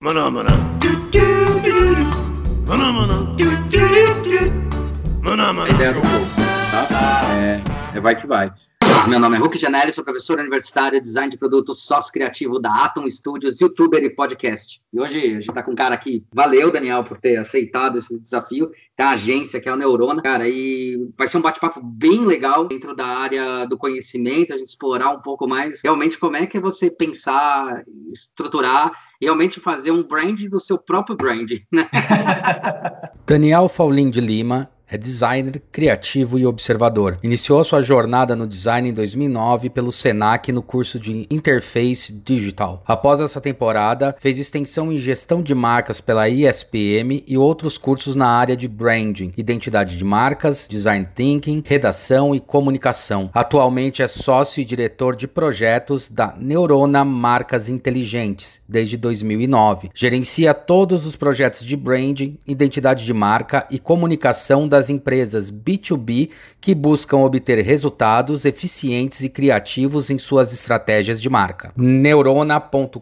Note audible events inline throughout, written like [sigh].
Maná, maná. Maná, maná. Maná, A maná. ideia tá? É, é vai que vai. Meu nome é Hulk Janelli, sou professor universitário, design de produtos, sócio criativo da Atom Studios, youtuber e podcast. E hoje a gente tá com um cara aqui. Valeu, Daniel, por ter aceitado esse desafio. Tem a agência que é a Neurona, cara, e vai ser um bate-papo bem legal dentro da área do conhecimento, a gente explorar um pouco mais realmente como é que é você pensar, estruturar, realmente fazer um brand do seu próprio brand, né? [laughs] [laughs] Daniel Faulin de Lima é designer, criativo e observador. Iniciou sua jornada no design em 2009 pelo Senac no curso de Interface Digital. Após essa temporada, fez extensão em gestão de marcas pela ISPM e outros cursos na área de branding, identidade de marcas, design thinking, redação e comunicação. Atualmente é sócio e diretor de projetos da Neurona Marcas Inteligentes desde 2009. Gerencia todos os projetos de branding, identidade de marca e comunicação das empresas B2B que buscam obter resultados eficientes e criativos em suas estratégias de marca. neurona.com.br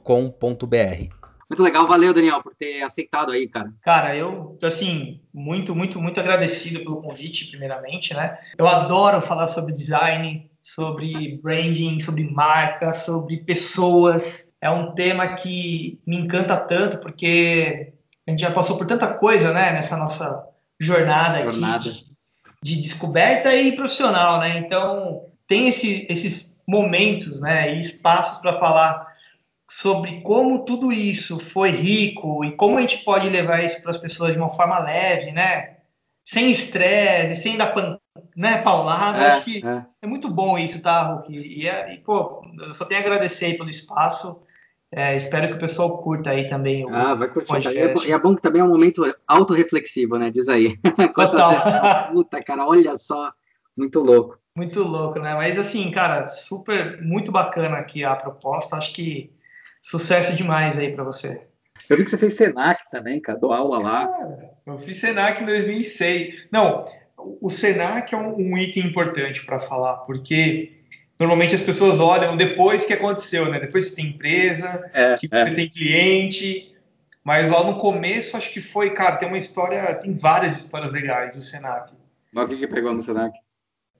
Muito legal, valeu, Daniel, por ter aceitado aí, cara. Cara, eu, assim, muito, muito, muito agradecido pelo convite, primeiramente, né? Eu adoro falar sobre design, sobre branding, sobre marca, sobre pessoas. É um tema que me encanta tanto, porque a gente já passou por tanta coisa, né, nessa nossa jornada, Jornada. aqui de, de descoberta e profissional, né? Então, tem esse, esses momentos, né, e espaços para falar sobre como tudo isso foi rico e como a gente pode levar isso para as pessoas de uma forma leve, né? Sem estresse, sem dar pan, né, paulada. É, Acho que é. é muito bom isso, tá, Hulk? E, é- e, pô, eu só tenho a agradecer aí pelo espaço. É, espero que o pessoal curta aí também. O... Ah, vai curtir. podcast. E é, bo- e é bom que também é um momento autorreflexivo, né? Diz aí. [laughs] Total. vezes Puta, cara, olha só. Muito louco. Muito louco, né? Mas assim, cara, super, muito bacana aqui a proposta. Acho que sucesso demais aí para você. Eu vi que você fez Senac também, cara. Dou aula lá. Eu fiz Senac em 2006. Não, o Senac é um, um item importante para falar, porque normalmente as pessoas olham depois que aconteceu, né? Depois que você tem empresa, É, que é. você tem cliente, mas lá no começo acho que foi, cara, tem uma história, tem várias histórias legais do Senac. Mas o que que pegou no Senac?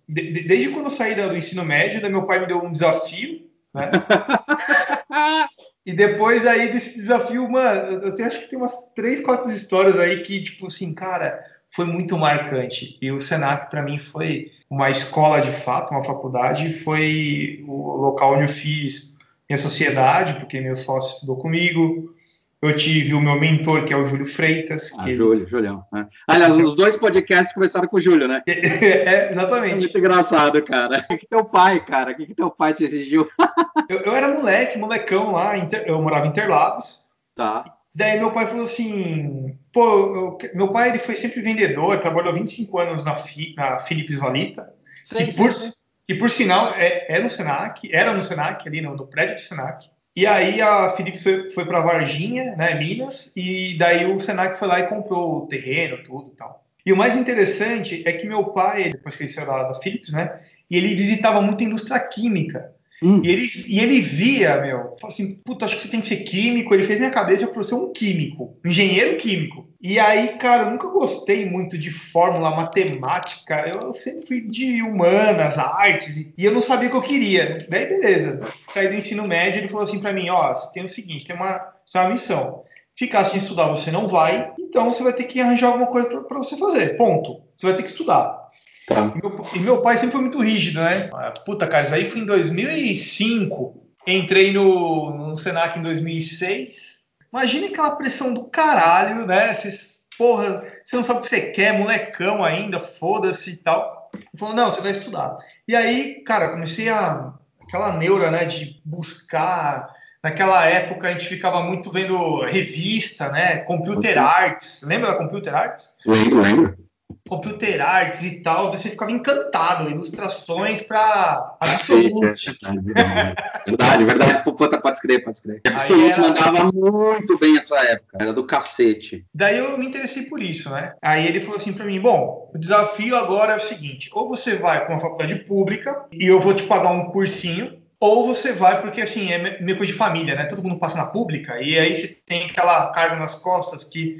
De- de- desde quando eu saí do ensino médio, né, meu pai me deu um desafio, né? [laughs] E depois aí desse desafio, mano, eu eu tenho, acho que tem umas três, quatro histórias aí que, tipo assim, cara, foi muito marcante. E o Senac, para mim, foi uma escola de fato, uma faculdade, foi o local onde eu fiz minha sociedade, porque meu sócio estudou comigo. Eu tive o meu mentor, que é o Júlio Freitas, Ah, que Júlio, Julião. né? Aliás, os dois podcasts começaram com o Júlio, né? é, [laughs] É exatamente. muito engraçado, cara. O que, teu pai, cara? O que, teu pai te exigiu? [laughs] Eu, eu era moleque, molecão lá, eu morava em Interlagos. Tá. Daí meu pai falou assim, pô, eu- meu pai ele foi sempre vendedor, trabalhou 25 anos na, Fi, na Philips Valita, Sei, que por, sei. que por sinal é, é no Senac, era no Senac, ali no, no prédio do Senac. E aí a Philips foi, foi para Varginha, né, Minas, e daí o Senac foi lá e comprou o terreno, tudo e tal. E o mais interessante é que meu pai, depois que ele saiu da, da Philips, né, e ele visitava muito a indústria química. Hum, E ele, e ele via, meu, falou assim, puta, acho que você tem que ser químico. Ele fez minha cabeça para ser um químico, engenheiro químico. E aí, cara, eu nunca gostei muito de fórmula, matemática. Eu sempre fui de humanas, artes, e eu não sabia o que eu queria. Daí, beleza. Saí do ensino médio, ele falou assim para mim, ó, você tem o seguinte, tem uma, tem uma missão. Ficar sem estudar você não vai, então você vai ter que arranjar alguma coisa para você fazer. Ponto. Você vai ter que estudar. Tá. E meu, e meu pai sempre foi muito rígido, né? Ah, Puta, cara, isso aí foi em 2005. Entrei no, no Senac em 2006. Imagina aquela pressão do caralho, né? Vocês, porra, você não sabe o que você quer, molecão ainda, foda-se e tal. Ele falou, não, você vai estudar. E aí, cara, comecei a... Aquela neura, né, de buscar... Naquela época a gente ficava muito vendo revista, né? Computer Arts. Lembra da Computer Arts? Lembro, lembro. Computer arts e tal, você ficava encantado, ilustrações para Cacete, Absolute. é verdade, verdade, verdade. Puta, pode escrever, pode escrever. Absolute era- mandava muito bem essa época. Era do cacete. Daí eu me interessei por isso, né? Aí ele falou assim para mim: bom, o desafio agora é o seguinte: ou você vai para uma faculdade pública e eu vou te pagar um cursinho, ou você vai, porque assim, é meio coisa de família, né? Todo mundo passa na pública, e aí você tem aquela carga nas costas que,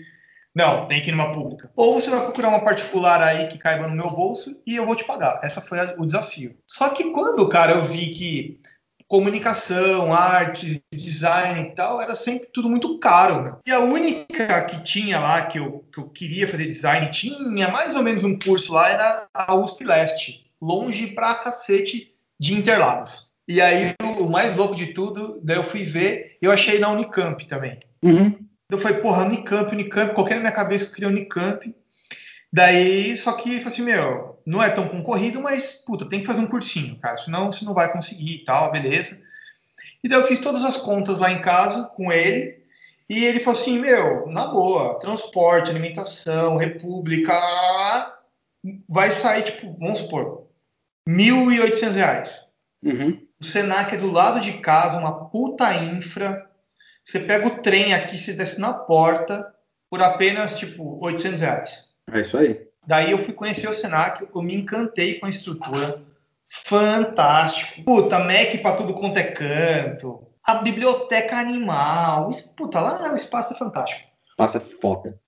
não, tem que ir numa pública. Ou você vai procurar uma particular aí que caiba no meu bolso e eu vou te pagar. Essa foi o desafio. Só que quando, cara, eu vi que comunicação, artes, design e tal, era sempre tudo muito caro. Né? E a única que tinha lá, que eu, que eu queria fazer design, tinha mais ou menos um curso lá, era a USP Leste, longe pra cacete de Interlagos. E aí, o mais louco de tudo, daí eu fui ver, eu achei na Unicamp também. Uhum. Eu falei, porra, Unicamp, Unicamp, qualquer na minha cabeça que eu queria Unicamp. Daí, só que, assim, meu, não é tão concorrido, mas, puta, tem que fazer um cursinho, cara, senão você não vai conseguir e tal, beleza. E daí eu fiz todas as contas lá em casa com ele, e ele falou assim, meu, na boa, transporte, alimentação, república, vai sair, tipo, vamos supor, R$ 1.800. Uhum. O Senac é do lado de casa, uma puta infra. Você pega o trem aqui, se desce na porta, por apenas, tipo, 800 reais. É isso aí. Daí eu fui conhecer o Senac, eu me encantei com a estrutura. Fantástico. Puta, Mac para tudo quanto é canto. A biblioteca animal. Puta, lá o espaço é fantástico. Passa foda.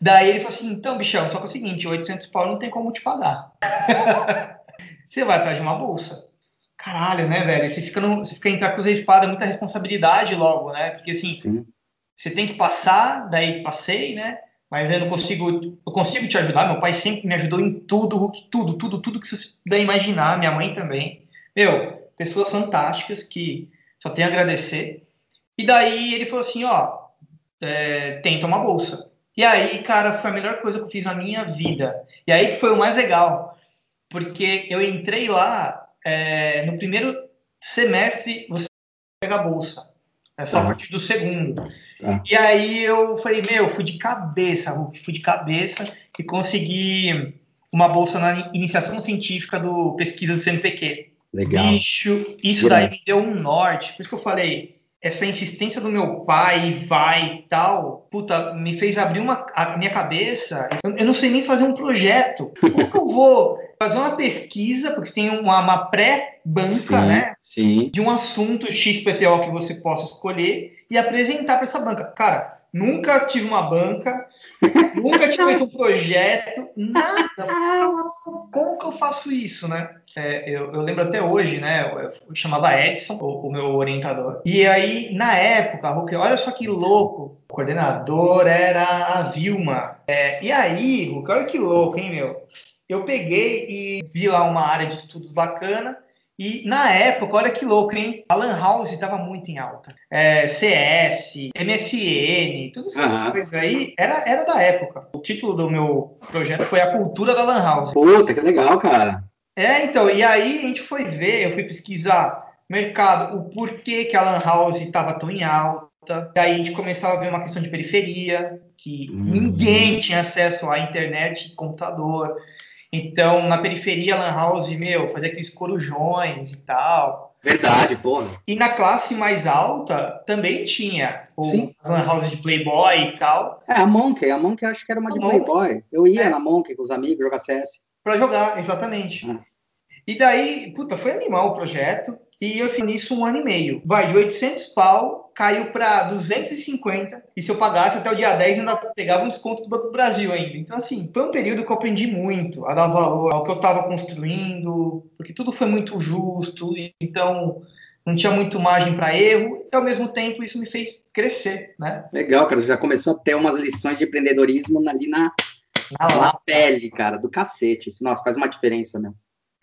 Daí ele falou assim: então, bichão, só que é o seguinte: 800 pau não tem como te pagar. [laughs] você vai atrás de uma bolsa. Caralho, né, velho? Você fica, no, você fica entrar cruz a espada, muita responsabilidade logo, né? Porque assim, Sim. você tem que passar, daí passei, né? Mas eu não consigo, eu consigo te ajudar. Meu pai sempre me ajudou em tudo, tudo, tudo, tudo que você puder imaginar. Minha mãe também. Meu, pessoas fantásticas que só tenho a agradecer. E daí ele falou assim, ó, é, tenta uma bolsa. E aí, cara, foi a melhor coisa que eu fiz na minha vida. E aí que foi o mais legal, porque eu entrei lá é, no primeiro semestre você pega a bolsa. É só a partir do segundo. Ah. E aí eu falei, meu, fui de cabeça, fui de cabeça e consegui uma bolsa na iniciação científica do pesquisa do CNPq. Legal. Bicho, isso daí me deu um norte. Por isso que eu falei, essa insistência do meu pai, vai e tal, puta, me fez abrir uma, a minha cabeça. Eu, eu não sei nem fazer um projeto. Como que eu vou fazer uma pesquisa, porque você tem uma, uma pré-banca, né? Sim. De um assunto XPTO que você possa escolher e apresentar para essa banca. Cara, nunca tive uma banca, [laughs] nunca tinha feito um projeto, nada. [laughs] Como que eu faço isso, né? É, eu, eu, lembro até hoje, né? Eu, eu chamava Edson, o, o, meu orientador. E aí, na época, olha só que louco. O coordenador era a Vilma. É, e aí, olha que louco, hein, meu? Eu peguei e vi lá uma área de estudos bacana. E na época, olha que louco, hein? A Lan House estava muito em alta. É, CS, MSN, todas essas uhum. coisas aí, era, era da época. O título do meu projeto foi A Cultura da Lan House. Puta, que legal, cara. É, então, e aí a gente foi ver, eu fui pesquisar mercado, o porquê que a Lan House estava tão em alta. Daí a gente começava a ver uma questão de periferia, que hum. ninguém tinha acesso à internet, computador. Então, na periferia, Lan House, meu, fazia aqueles corujões e tal. Verdade, porra. E na classe mais alta também tinha o Lan House de Playboy e tal. É, a Monkey, a Monkey acho que era uma a de Monkey. Playboy. Eu ia é. na Monkey com os amigos jogar CS. Pra jogar, exatamente. Ah. E daí, puta, foi animal o projeto. E eu fiz nisso um ano e meio. Vai, de 800 pau, caiu para 250. E se eu pagasse até o dia 10, ainda pegava um desconto do Banco do Brasil ainda. Então, assim, foi um período que eu aprendi muito a dar valor ao que eu estava construindo, porque tudo foi muito justo. Então, não tinha muito margem para erro. E, ao mesmo tempo, isso me fez crescer, né? Legal, cara. Você já começou a ter umas lições de empreendedorismo ali na, na, na pele, cara, do cacete. Isso, nossa, faz uma diferença, né?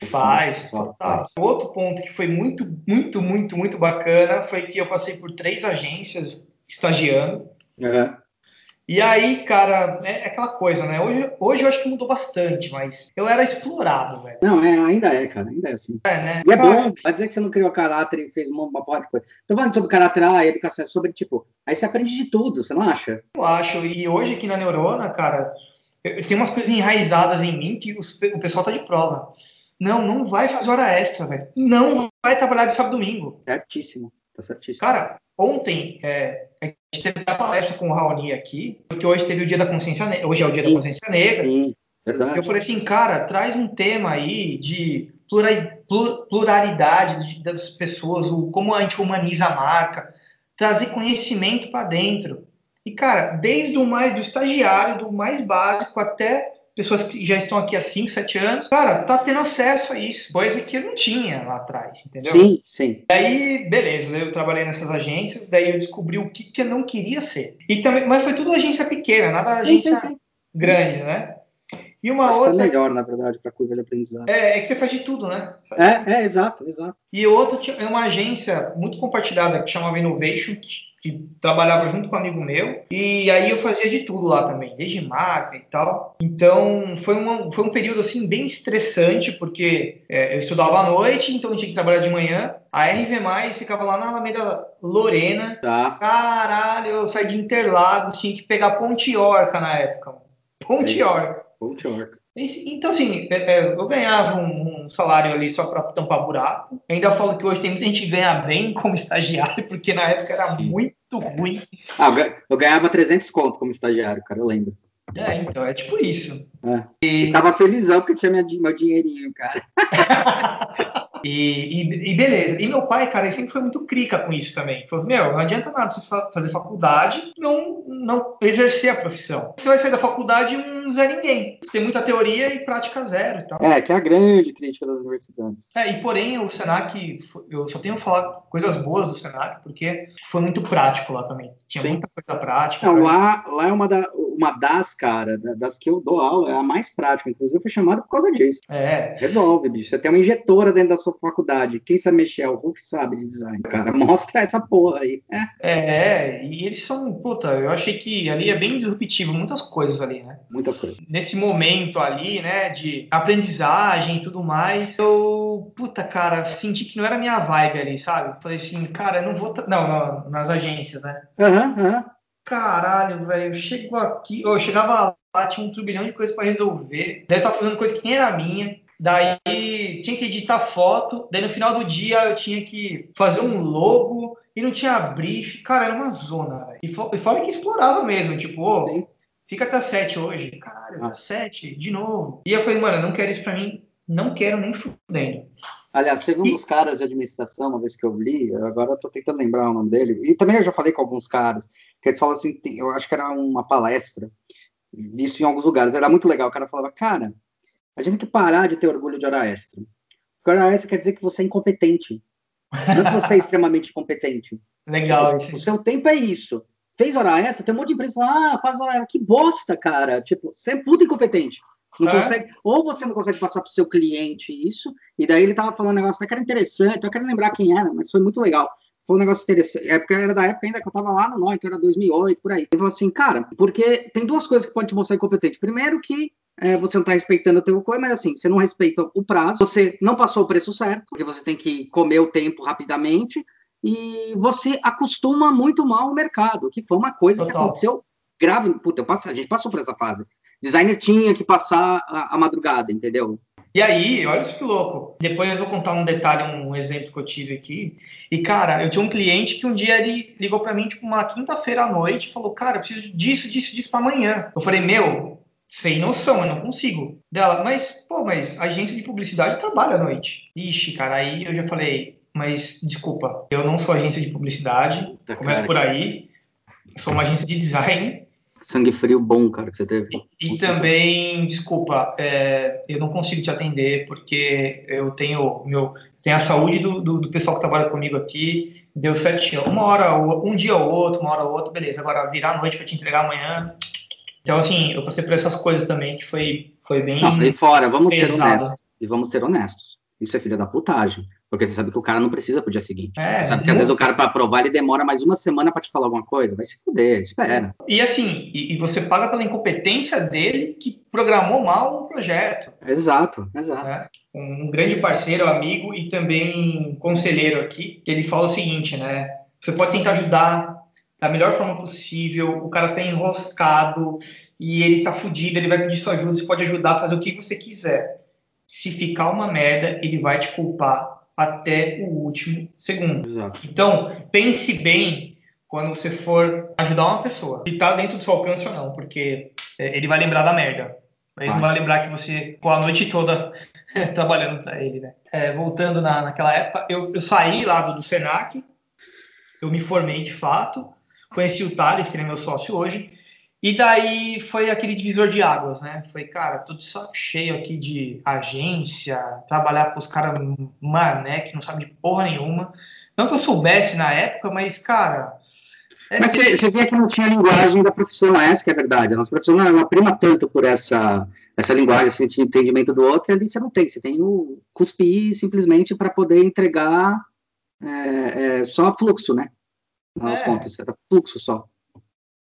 Faz, total. Outro ponto que foi muito, muito, muito, muito bacana foi que eu passei por três agências estagiando. Uhum. E aí, cara, é, é aquela coisa, né? Hoje, hoje eu acho que mudou bastante, mas eu era explorado, velho. Não, é, ainda é, cara, ainda é assim. É, né? E é bom, vai dizer que você não criou caráter e fez uma, uma porra de coisa. Tô falando sobre caráter, ah, educação, é sobre, tipo, aí você aprende de tudo, você não acha? Eu acho, e hoje aqui na Neurona, cara, tem umas coisas enraizadas em mim que os, o pessoal tá de prova. Não, não vai fazer hora extra, velho. Não vai trabalhar de sábado e domingo. Certíssimo. Tá certíssimo. Cara, ontem é, a gente teve a palestra com o Raoni aqui, porque hoje teve o dia da consciência negra. Hoje é o dia sim, da consciência negra. Sim, verdade. Eu falei assim, cara, traz um tema aí de pluralidade das pessoas, como a gente humaniza a marca, trazer conhecimento para dentro. E, cara, desde o mais do estagiário, do mais básico, até pessoas que já estão aqui há 5, 7 anos, cara, tá tendo acesso a isso, coisa que eu não tinha lá atrás, entendeu? Sim, sim. Daí, beleza, eu trabalhei nessas agências, daí eu descobri o que, que eu não queria ser. E também, mas foi tudo agência pequena, nada agência sim, sim, sim. grande, né? E uma Acho outra. Melhor, na verdade, para curva de aprendizado. É, é que você faz de tudo, né? É, é, exato, exato. E outra é uma agência muito compartilhada que chamava Innovation, que trabalhava junto com um amigo meu, e aí eu fazia de tudo lá também, desde marca e tal. Então foi, uma, foi um período assim bem estressante, porque é, eu estudava à noite, então tinha que trabalhar de manhã. A RV ficava lá na Alameda Lorena. Tá. Caralho, eu saí de Interlagos, tinha que pegar Ponte Orca na época. Ponte Orca. Ponte Orca. Então, assim, é, é, eu ganhava um, salário ali só para tampar buraco. ainda falo que hoje tem muita gente que ganha bem como estagiário, porque na época era muito ruim. Ah, eu ganhava 300 conto como estagiário, cara, eu lembro. É, então, é tipo isso. É. E... tava felizão porque tinha minha, meu dinheirinho, cara. [laughs] E, e, e, beleza. E meu pai, cara, ele sempre foi muito crica com isso também. Falou, meu, não adianta nada você fazer faculdade não não exercer a profissão. Você vai sair da faculdade um Zé Ninguém. Tem muita teoria e prática zero. Então. É, que é a grande crítica das universidades. É, e porém o Senac, eu só tenho falar coisas boas do Senac, porque foi muito prático lá também. Tinha Sim. muita coisa prática. Não, lá, lá é uma, da, uma das, cara, das que eu dou aula, é a mais prática. Inclusive, eu fui chamado por causa disso. É. Resolve, bicho. Você tem uma injetora dentro da sua faculdade. Quem sabe mexer? O Hulk sabe de design. Cara, [laughs] mostra essa porra aí. É, é e eles são, puta, eu achei que ali é bem disruptivo, muitas coisas ali, né? Muitas coisas. Nesse momento ali, né, de aprendizagem e tudo mais, eu, puta, cara, senti que não era minha vibe ali, sabe? Falei assim, cara, eu não vou. Não, não, nas agências, né? Aham, uhum, aham. Uhum. Caralho, velho, eu chego aqui, eu chegava lá, tinha um turbilhão de coisas para resolver, daí eu tava fazendo coisa que nem era minha, daí tinha que editar foto, daí no final do dia eu tinha que fazer um logo, e não tinha brief. Cara, era uma zona, velho. E, fora que explorava mesmo, tipo, ô, fica até sete hoje. Caralho, ah. sete, de novo. E eu falei, mano, não quero isso pra mim, não quero nem fudendo. Aliás, teve um dos caras de administração, uma vez que eu li, agora eu tô tentando lembrar o nome dele, e também eu já falei com alguns caras, que eles falam assim, eu acho que era uma palestra, visto em alguns lugares, era muito legal, o cara falava, cara, a gente tem que parar de ter orgulho de hora extra. Porque hora extra quer dizer que você é incompetente. Não que você é extremamente competente. Legal. Tipo, o seu tempo é isso. Fez hora extra, tem um monte de empresa que fala, ah, faz hora extra. Que bosta, cara. Tipo, você é puta incompetente. Não é? consegue, ou você não consegue passar para o seu cliente isso, e daí ele tava falando um negócio que era interessante, eu quero lembrar quem era, mas foi muito legal. Foi um negócio interessante. É porque era da época ainda que eu tava lá no nó, então era 2008, por aí. Ele falou assim, cara, porque tem duas coisas que podem te mostrar incompetente. Primeiro que é, você não está respeitando o teu coisa, mas assim, você não respeita o prazo, você não passou o preço certo, porque você tem que comer o tempo rapidamente, e você acostuma muito mal o mercado, que foi uma coisa Total. que aconteceu grave. Puta, passo, a gente passou por essa fase. Designer tinha que passar a, a madrugada, entendeu? E aí, olha isso que louco. Depois eu vou contar um detalhe, um exemplo que eu tive aqui. E, cara, eu tinha um cliente que um dia ele ligou para mim, tipo, uma quinta-feira à noite, e falou, cara, eu preciso disso, disso, disso para amanhã. Eu falei, meu, sem noção, eu não consigo. Dela, mas, pô, mas a agência de publicidade trabalha à noite. Ixi, cara, aí eu já falei, mas desculpa, eu não sou agência de publicidade, tá, começo por aí, sou uma agência de design. Sangue frio bom, cara, que você teve. E, e também, desculpa, é, eu não consigo te atender porque eu tenho meu tenho a saúde do, do, do pessoal que trabalha comigo aqui, deu certinho. Uma hora, um dia ou outro, uma hora ou outra, beleza. Agora, virar a noite para te entregar amanhã, então, assim, eu passei por essas coisas também que foi, foi bem. Não, e fora, vamos pesado. ser honestos. E vamos ser honestos. Isso é filha da putagem. Porque você sabe que o cara não precisa pro dia seguinte. É, você sabe que às vezes o cara, para aprovar, ele demora mais uma semana para te falar alguma coisa. Vai se fuder, espera. E assim, e, e, você paga pela incompetência dele que programou mal o projeto. Exato, exato. Né? Um grande parceiro, amigo e também conselheiro aqui, que ele fala o seguinte, né? Você pode tentar ajudar, da melhor forma possível, o cara tá enroscado e ele tá fudido, ele vai pedir sua ajuda, você pode ajudar a fazer o que você quiser. Se ficar uma merda, ele vai te culpar até o último segundo. Exato. Então, pense bem quando você for ajudar uma pessoa, se tá dentro do seu alcance ou não, porque é, ele vai lembrar da merda. Mas não vai lembrar que você ficou a noite toda [laughs] trabalhando para ele, né? É, voltando na, naquela época, eu, eu saí lá do, do Senac, eu me formei de fato, conheci o Thales, que é meu sócio hoje, e daí foi aquele divisor de águas, né? Foi, cara, tudo saco cheio aqui de agência, trabalhar com os caras mané, que não sabe de porra nenhuma. Não que eu soubesse na época, mas, cara. É mas você, você via que não tinha linguagem da profissão, essa que é a verdade. A nossa profissão não, não prima tanto por essa, essa linguagem, esse entendimento do outro, ali você não tem. Você tem o cuspir simplesmente para poder entregar é, é, só fluxo, né? Nas é. contas, era fluxo só.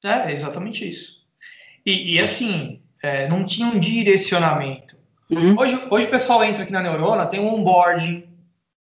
É, exatamente isso. E, e assim, é, não tinha um direcionamento. Uhum. Hoje, hoje o pessoal entra aqui na Neurona, tem um onboarding,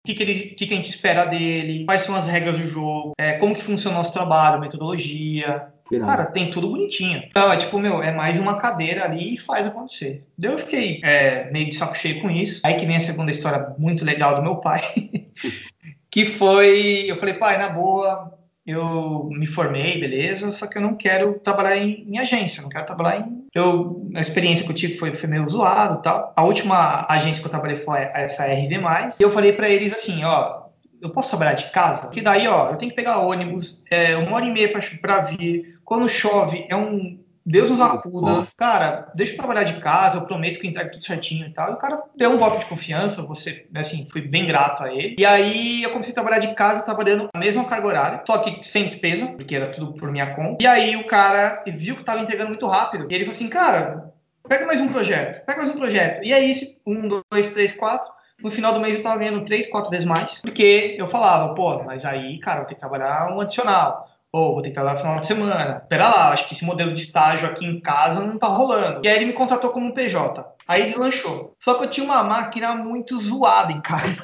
o que, que, ele, que, que a gente espera dele, quais são as regras do jogo, é, como que funciona o nosso trabalho, metodologia. Cara, tem tudo bonitinho. Então, é tipo, meu, é mais uma cadeira ali e faz acontecer. Daí eu fiquei é, meio de saco cheio com isso. Aí que vem a segunda história muito legal do meu pai, [laughs] que foi, eu falei, pai, na boa, eu me formei, beleza, só que eu não quero trabalhar em, em agência, não quero trabalhar em. Eu, a experiência que eu tive foi, foi meio zoado tal. A última agência que eu trabalhei foi essa RV. E eu falei para eles assim: ó, eu posso trabalhar de casa? Porque daí, ó, eu tenho que pegar ônibus, é, uma hora e meia para vir. Quando chove, é um Deus nos acuda. Cara, deixa eu trabalhar de casa, eu prometo que entregue tudo certinho e tal. E o cara deu um voto de confiança, você, assim, fui bem grato a ele. E aí eu comecei a trabalhar de casa, trabalhando a mesma carga horária, só que sem despesa, porque era tudo por minha conta. E aí o cara viu que tava entregando muito rápido. E ele falou assim, cara, pega mais um projeto, pega mais um projeto. E aí, um, dois, três, quatro. No final do mês eu tava ganhando três, quatro vezes mais, porque eu falava, pô, mas aí, cara, eu tenho que trabalhar um adicional Pô, vou ter que trabalhar no final de semana. Pera lá, acho que esse modelo de estágio aqui em casa não tá rolando. E aí ele me contratou como PJ. Aí deslanchou. Só que eu tinha uma máquina muito zoada em casa.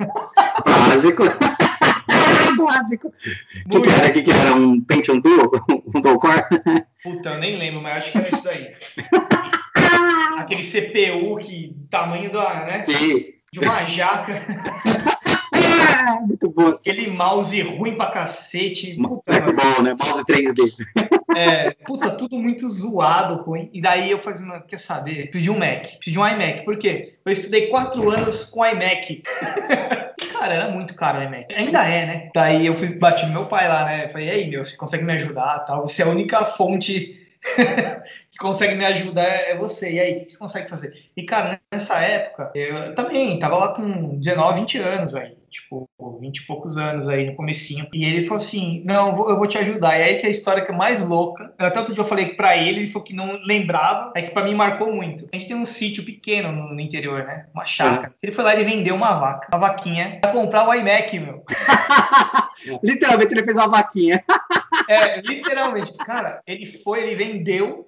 Básico. [laughs] Básico. O que, que, era? que, que era? Um Pentium Duo? Um dual core? Puta, eu nem lembro, mas acho que era isso daí. [laughs] Aquele CPU que tamanho da, né? Sim. De uma jaca. [laughs] [laughs] muito bom. Aquele mouse ruim pra cacete. Puta, é bom, né? Mouse 3D. É, puta, tudo muito zoado, ruim. E daí eu fazendo, quer saber? Pedi um Mac, pedi um iMac. Por quê? Eu estudei quatro anos com iMac. [laughs] cara, era muito caro o iMac. Ainda é, né? Daí eu fui, bati no meu pai lá, né? Falei, ei, meu, você consegue me ajudar? Tal? Você é a única fonte [laughs] que consegue me ajudar é você. E aí, o que você consegue fazer? E, cara, nessa época, eu também tava lá com 19, 20 anos aí tipo, 20 e poucos anos aí no comecinho. E ele falou assim, não, eu vou, te ajudar. E aí que é a história que é mais louca. Até outro dia eu falei pra ele, ele falou que não lembrava, é que pra mim marcou muito. A gente tem um sítio pequeno no, no interior, né? Uma chácara. Ele foi lá e vendeu uma vaca, uma vaquinha, pra comprar o iMac, meu. [laughs] literalmente ele fez uma vaquinha. [laughs] é, literalmente. Cara, ele foi, ele vendeu.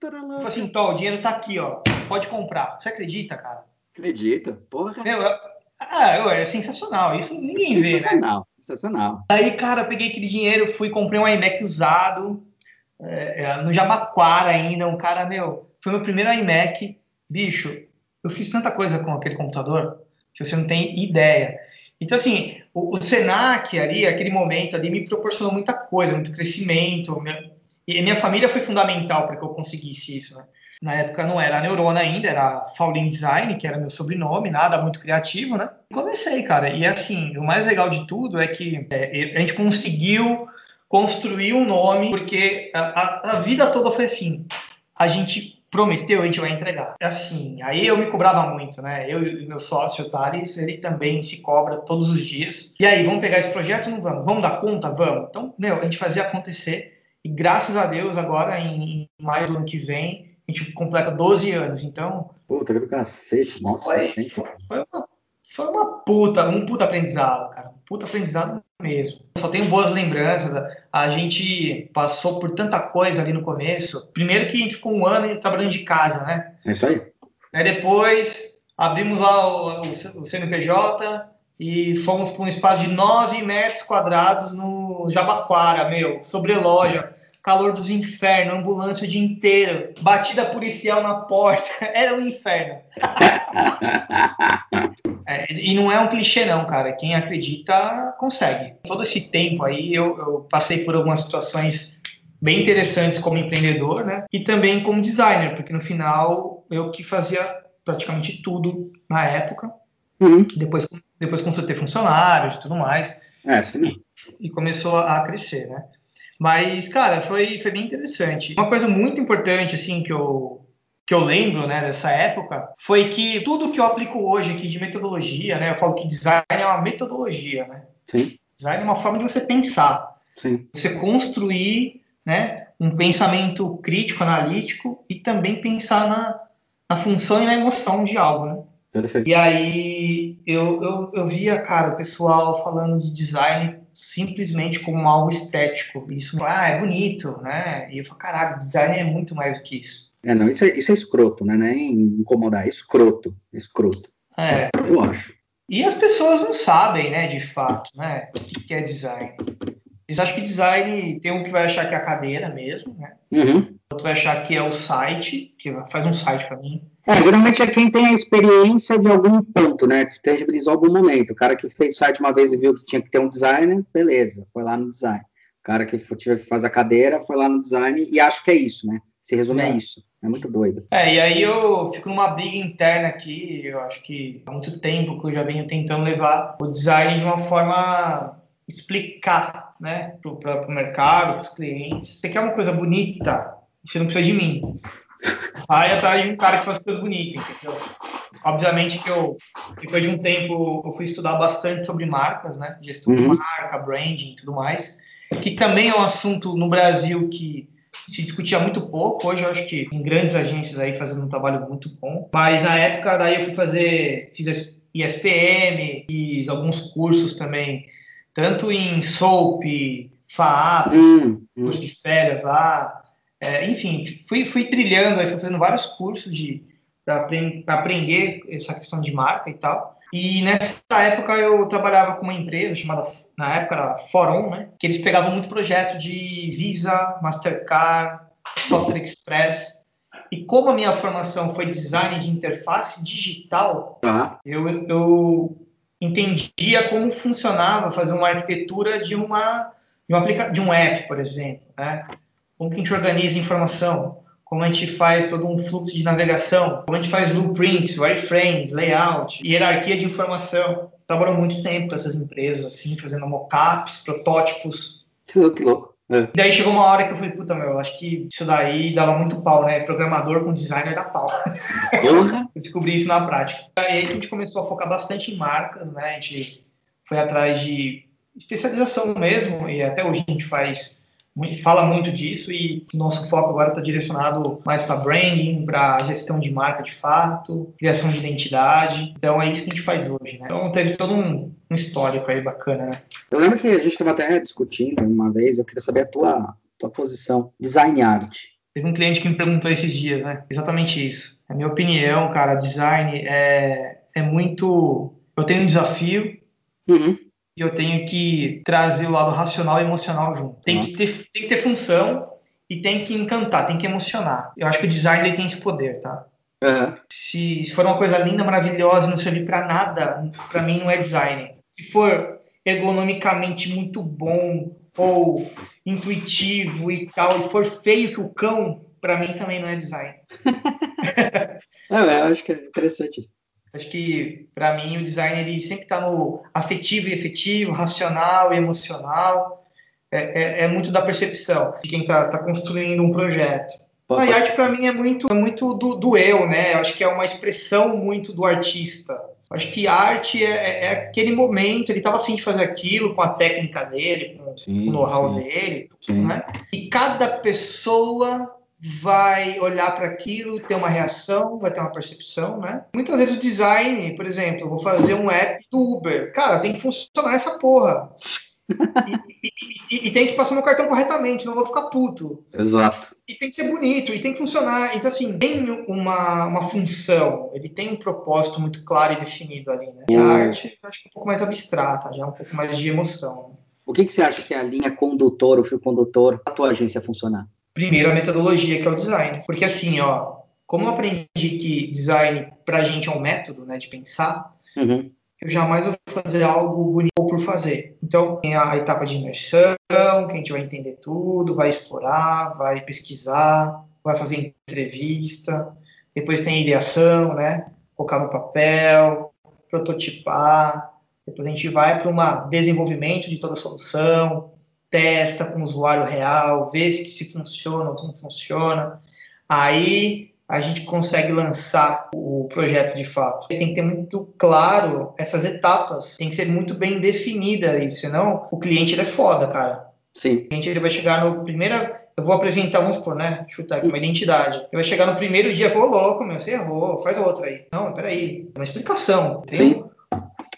Falou assim, Tó, o dinheiro tá aqui, ó. Pode comprar. Você acredita, cara? Acredita, porra. Meu, ah, é sensacional. Isso ninguém vê, né? Sensacional, sensacional. Aí, cara, peguei aquele dinheiro, fui comprei um iMac usado, é, é, no Jabaquara ainda. Um cara, meu, foi meu primeiro iMac. Bicho, eu fiz tanta coisa com aquele computador que você não tem ideia. Então, assim, o, o Senac ali, aquele momento ali, me proporcionou muita coisa, muito crescimento. Minha, e minha família foi fundamental para que eu conseguisse isso, né? Na época não era Neurona ainda, era Faulin Design, que era meu sobrenome, nada muito criativo, né? Comecei, cara. E assim, o mais legal de tudo é que é, a gente conseguiu construir um nome, porque a, a, a vida toda foi assim. A gente prometeu, a gente vai entregar. É assim, aí eu me cobrava muito, né? Eu e meu sócio, o Thales, ele também se cobra todos os dias. E aí, vamos pegar esse projeto? Não vamos. Vamos dar conta? Vamos. Então, meu, a gente fazia acontecer. E graças a Deus, agora, em maio do ano que vem, a gente completa 12 anos, então. Puta, que cacete, nossa. Foi, foi, uma, foi uma puta, um puta aprendizado, cara. Um puta aprendizado mesmo. Só tenho boas lembranças. A gente passou por tanta coisa ali no começo. Primeiro que a gente ficou um ano trabalhando de casa, né? É isso aí. Aí depois abrimos lá o, o, o CNPJ e fomos para um espaço de 9 metros quadrados no Jabaquara, meu, sobre loja calor dos infernos, ambulância o dia inteiro, batida policial na porta, [laughs] era um inferno. [laughs] é, e não é um clichê não, cara, quem acredita consegue. Todo esse tempo aí eu, eu passei por algumas situações bem interessantes como empreendedor, né? E também como designer, porque no final eu que fazia praticamente tudo na época. Uhum. Depois, depois começou a ter funcionários e tudo mais. É, sim. E começou a crescer, né? Mas, cara, foi, foi bem interessante. Uma coisa muito importante, assim, que eu, que eu lembro, né, dessa época, foi que tudo que eu aplico hoje aqui de metodologia, né, eu falo que design é uma metodologia, né? Sim. Design é uma forma de você pensar. Sim. Você construir, né, um pensamento crítico, analítico e também pensar na, na função e na emoção de algo, né? Perfeito. E aí eu, eu, eu via, cara, o pessoal falando de design simplesmente como algo estético. Isso, ah, é bonito, né? E eu falo, caralho, design é muito mais do que isso. É, não, isso é, isso é escroto, né? Não é incomodar, é escroto. Escroto. É. Eu acho. E as pessoas não sabem, né, de fato, né, o que é design. Eles acham que design tem um que vai achar que é a cadeira mesmo, né? Uhum. Outro vai achar que é o site, que faz um site para mim. É, geralmente é quem tem a experiência de algum ponto, né? Que tangibilizou algum momento. O cara que fez site uma vez e viu que tinha que ter um designer, beleza, foi lá no design. O cara que faz a cadeira foi lá no design e acho que é isso, né? Se resume é. a isso. É muito doido. É, e aí eu fico numa briga interna aqui, eu acho que há muito tempo que eu já venho tentando levar o design de uma forma explicar, né, para o mercado, para os clientes. Você quer uma coisa bonita, você não precisa de mim. Vai atrás de um cara que faz coisas bonitas, entendeu? Obviamente que eu, depois de um tempo, eu fui estudar bastante sobre marcas, né, gestão uhum. de marca, branding e tudo mais, que também é um assunto no Brasil que se discutia muito pouco. Hoje eu acho que tem grandes agências aí fazendo um trabalho muito bom. Mas na época daí eu fui fazer, fiz ISPM, fiz alguns cursos também, tanto em SOAP, FAAP, hum, hum. curso de férias lá. É, enfim, fui, fui trilhando, fui fazendo vários cursos de para aprender essa questão de marca e tal. E nessa época eu trabalhava com uma empresa chamada, na época era Forum, né? Que eles pegavam muito projeto de Visa, Mastercard, Software Express. E como a minha formação foi design de interface digital, uhum. eu, eu entendia como funcionava fazer uma arquitetura de uma de um, aplica de um app, por exemplo, né? Como que a gente organiza informação, como a gente faz todo um fluxo de navegação, como a gente faz blueprints, wireframes, layout, hierarquia de informação. Trabalhou muito tempo com essas empresas, assim, fazendo mockups, protótipos. Que louco, que louco. É. Daí chegou uma hora que eu falei, puta, meu, acho que isso daí dava muito pau, né? Programador com designer dá pau. [laughs] eu descobri isso na prática. Aí a gente começou a focar bastante em marcas, né? A gente foi atrás de especialização mesmo, e até hoje a gente faz fala muito disso e nosso foco agora está direcionado mais para branding, para gestão de marca de fato, criação de identidade. Então é isso que a gente faz hoje, né? Então teve todo um, um histórico aí bacana, né? Eu lembro que a gente estava até discutindo uma vez, eu queria saber a tua, tua posição. Design art. Teve um cliente que me perguntou esses dias, né? Exatamente isso. A minha opinião, cara, design é, é muito. Eu tenho um desafio. Uhum e eu tenho que trazer o lado racional e emocional junto. Tem que ter, tem que ter função e tem que encantar, tem que emocionar. Eu acho que o design ele tem esse poder, tá? Uhum. Se, se for uma coisa linda, maravilhosa, não servir para nada, para mim não é design. Se for ergonomicamente muito bom ou intuitivo e tal, e for feio que o cão, para mim também não é design. [laughs] é, eu acho que é interessante isso. Acho que, para mim, o design ele sempre está no afetivo e efetivo, racional e emocional. É, é, é muito da percepção de quem está tá construindo um projeto. A arte, para mim, é muito, é muito do, do eu, né? Acho que é uma expressão muito do artista. Acho que arte é, é, é aquele momento, ele estava afim de fazer aquilo com a técnica dele, com sim, o know-how dele, sim. né? E cada pessoa vai olhar para aquilo, ter uma reação, vai ter uma percepção, né? Muitas vezes o design, por exemplo, eu vou fazer um app do Uber. Cara, tem que funcionar essa porra. e, e, e, tem que passar meu cartão corretamente, senão eu vou ficar puto. Exato. E tem que ser bonito, e tem que funcionar. Então, assim, tem uma, uma função, ele tem um propósito muito claro e definido ali, né? E a arte, acho que é um pouco mais abstrata, já é um pouco mais de emoção. O que, que você acha que é a linha condutora, o fio condutor, para a tua agência funcionar? Primeiro, a metodologia, que é o design. Porque assim, ó, como eu aprendi que design pra gente é um método, né, de pensar, uhum. eu jamais vou fazer algo bonito por fazer. Então, tem a etapa de imersão, que a gente vai entender tudo, vai explorar, vai pesquisar, vai fazer entrevista, depois tem a ideação, né? Colocar no papel, prototipar, depois a gente vai para um desenvolvimento de toda a solução, testa com o usuário real, vê se, se funciona ou não funciona. Aí a gente consegue lançar o projeto de fato. Tem que ter muito claro essas etapas, tem que ser muito bem definida isso, senão o cliente ele é foda, cara. Sim. O cliente ele vai chegar no primeiro eu vou apresentar, vamos supor, né? Chutar aqui uma identidade. Eu vai chegar no primeiro dia, vou louco, meu, você errou, faz outra aí. Não, peraí, uma explicação. Tem Sim.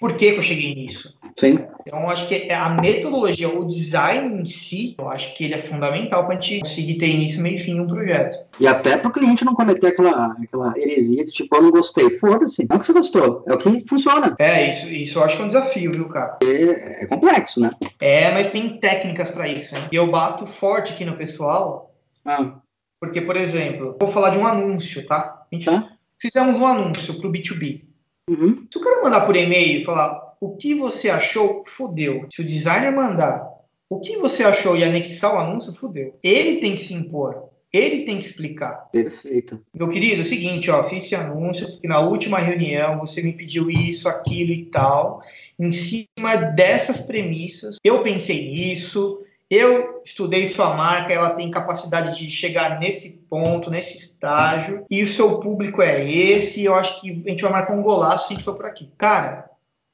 Por que, que eu cheguei nisso? Sim. Então, acho que a metodologia, o design em si, eu acho que ele é fundamental para a gente conseguir ter início, meio e fim um projeto. E até para o cliente não cometer aquela, aquela heresia de tipo, eu não gostei. Foda-se. Não é o que você gostou, é o que funciona. É, isso, isso eu acho que é um desafio, viu, cara? É, é complexo, né? É, mas tem técnicas para isso. Né? E eu bato forte aqui no pessoal. Ah. Porque, por exemplo, vou falar de um anúncio, tá? A gente tá. fizemos um anúncio para o B2B. Uhum. Se o cara mandar por e-mail e falar, o que você achou, fudeu. Se o designer mandar o que você achou e anexar o anúncio, fudeu. Ele tem que se impor. Ele tem que explicar. Perfeito. Meu querido, é o seguinte, ó, fiz esse anúncio porque na última reunião você me pediu isso, aquilo e tal. Em cima dessas premissas, eu pensei nisso, eu estudei sua marca, ela tem capacidade de chegar nesse ponto, nesse estágio, e o seu público é esse, eu acho que a gente vai marcar um golaço se a gente for por aqui. Cara,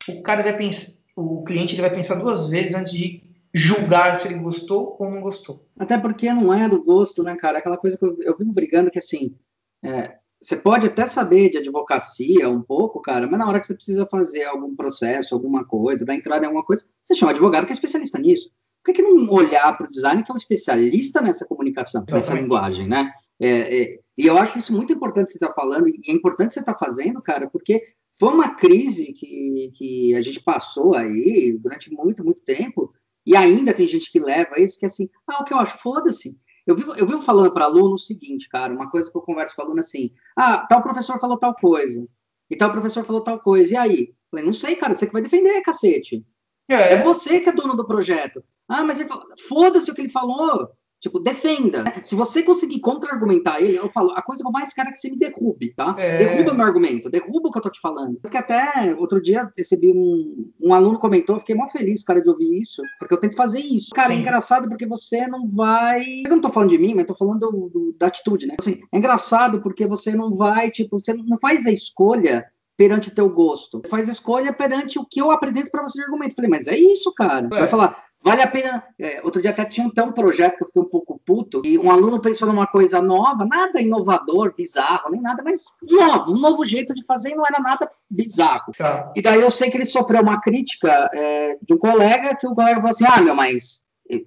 o cara vai pensar, o cliente ele vai pensar duas vezes antes de julgar se ele gostou ou não gostou. Até porque não é do gosto, né, cara? Aquela coisa que eu, eu vivo brigando que assim, é, você pode até saber de advocacia um pouco, cara, mas na hora que você precisa fazer algum processo, alguma coisa, dar entrada em alguma coisa, você chama advogado que é especialista nisso. Por que, que não olhar para o design que é um especialista nessa comunicação, Exatamente. nessa linguagem, né? É, é, e eu acho isso muito importante você estar tá falando, e é importante você estar tá fazendo, cara, porque foi uma crise que, que a gente passou aí durante muito, muito tempo, e ainda tem gente que leva isso, que é assim, ah, o que eu acho, foda-se. Eu vivo, eu vivo falando para aluno o seguinte, cara, uma coisa que eu converso com aluno assim, ah, tal professor falou tal coisa, e tal professor falou tal coisa, e aí? Eu falei, não sei, cara, você que vai defender, cacete. É, é você que é dono do projeto. Ah, mas ele foda-se o que ele falou. Tipo, defenda. Se você conseguir contra-argumentar ele, eu falo, a coisa que eu mais quero é que você me derrube, tá? É... Derruba meu argumento, derruba o que eu tô te falando. Porque até outro dia recebi um, um aluno comentou, eu fiquei mó feliz, cara, de ouvir isso, porque eu tento fazer isso. Cara, é Sim. é engraçado porque você não vai. Eu não tô falando de mim, mas tô falando do, do, da atitude, né? Assim, é engraçado porque você não vai, tipo, você não faz a escolha perante o teu gosto. Faz a escolha perante o que eu apresento para você de argumento. Falei, mas é isso, cara. Vai falar, Vale a pena. É, outro dia até tinha até um projeto que eu fiquei um pouco puto, e um aluno pensou numa coisa nova, nada inovador, bizarro, nem nada, mas novo, um novo jeito de fazer e não era nada bizarro. Tá. E daí eu sei que ele sofreu uma crítica é, de um colega, que o colega falou assim: ah, meu, mas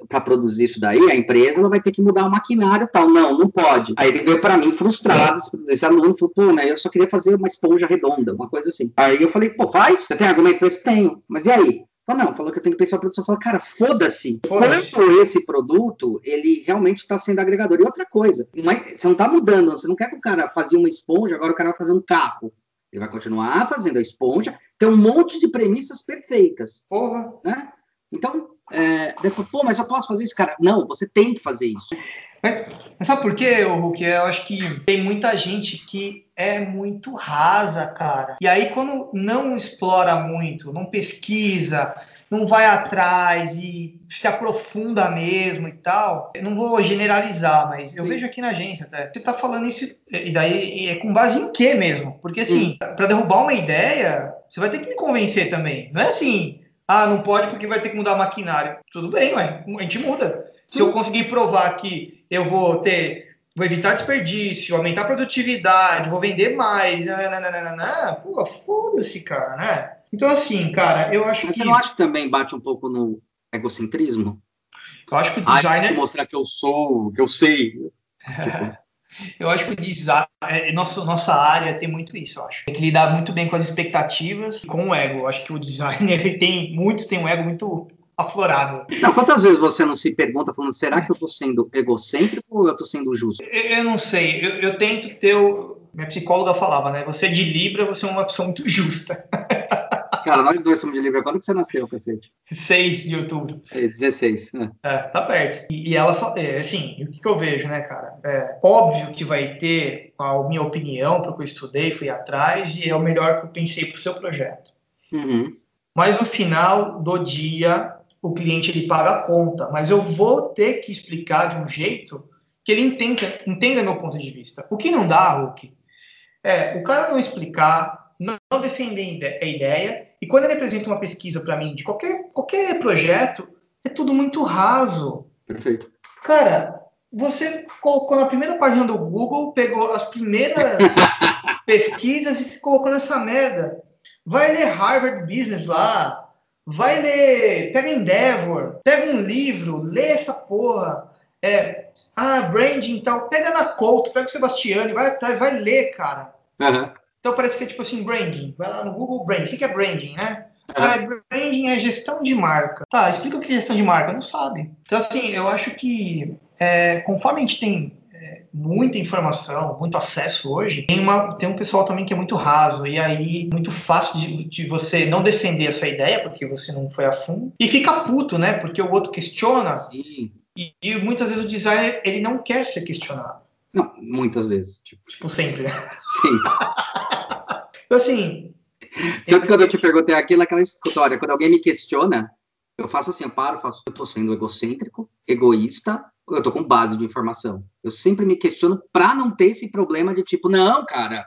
para produzir isso daí, a empresa ela vai ter que mudar o maquinário e tal. Não, não pode. Aí ele veio para mim frustrado, esse aluno falou, pô, né, eu só queria fazer uma esponja redonda, uma coisa assim. Aí eu falei, pô, faz? Você tem argumento para isso? Tenho. Mas e aí? Falou, não, falou que eu tenho que pensar a produção. Falou, cara, foda-se. Foda Quanto esse produto, ele realmente está sendo agregador. E outra coisa, você não está mudando, você não quer que o cara fazer uma esponja, agora o cara vai fazer um carro. Ele vai continuar fazendo a esponja, tem um monte de premissas perfeitas. Porra. Né? Então, é, depois, pô, mas eu posso fazer isso, cara? Não, você tem que fazer isso. Mas sabe por quê, Hulk? Eu acho que tem muita gente que é muito rasa, cara. E aí, quando não explora muito, não pesquisa, não vai atrás e se aprofunda mesmo e tal. Eu não vou generalizar, mas eu Sim. vejo aqui na agência até. Você tá falando isso, e daí é com base em quê mesmo? Porque assim, para derrubar uma ideia, você vai ter que me convencer também. Não é assim, ah, não pode porque vai ter que mudar maquinário. Tudo bem, ué, a gente muda. Se eu conseguir provar que eu vou ter, vou evitar desperdício, aumentar a produtividade, vou vender mais, nananana, pô, foda-se, cara, né? Então, assim, cara, eu acho Mas que. Você não acha que também bate um pouco no egocentrismo? Eu acho que o designer. Acho que mostrar que eu sou, que eu sei. [laughs] eu acho que o design, é, nossa, nossa área tem muito isso, eu acho. Tem que lidar muito bem com as expectativas e com o ego. Eu acho que o designer, [laughs] ele tem, muitos têm um ego muito aflorado. Não, quantas vezes você não se pergunta falando, será que eu estou sendo egocêntrico ou eu estou sendo justo? Eu, eu não sei, eu, eu, tento ter o... Minha psicóloga falava, né? Você é de Libra, você é uma pessoa muito justa. [laughs] Cara, nós dois somos de Libra. Quando que você nasceu, cacete? 6 de outubro. 16. É. é, tá perto. E, e ela, é, assim, o que, que, eu vejo, né, cara? É óbvio que vai ter a minha opinião, porque eu estudei, fui atrás, e é o melhor que eu pensei pro seu projeto. Uhum. Mas no final do dia, o cliente ele paga a conta. Mas eu vou ter que explicar de um jeito que ele entenda, entenda meu ponto de vista. O que não dá, Hulk, é o cara não explicar, não, defender a ideia, e quando ele apresenta uma pesquisa para mim de qualquer, qualquer projeto, é tudo muito raso. Perfeito. Cara, você colocou na primeira página do Google, pegou as primeiras [laughs] pesquisas e se colocou nessa merda. Vai ler Harvard Business lá, vai ler, pega Endeavor, pega um livro, lê essa porra. É, ah, branding então, pega na Couto, pega o Sebastiani, vai atrás, vai ler, cara. Uhum. Então parece que é tipo assim, branding. Vai lá no Google Branding. O que é branding, né? Uhum. Ah, branding é gestão de marca. Tá, explica o que é gestão de marca. Não sabe. Então, assim, eu acho que é, conforme a gente tem muita informação, muito acesso hoje, tem, uma, tem um pessoal também que é muito raso, e aí muito fácil de, de você não defender a sua ideia, porque você não foi a fundo, e fica puto, né? Porque o outro questiona, e, e, muitas vezes o designer ele não quer ser questionado. Não, muitas vezes. Tipo, tipo sempre, né? Sim. [laughs] então, assim. Tanto que quando eu te perguntei aqui naquela história, quando alguém me questiona, eu faço assim, eu paro, faço, eu tô sendo egocêntrico, egoísta, eu tô com base de informação. Eu sempre me questiono para não ter esse problema de tipo, não, cara,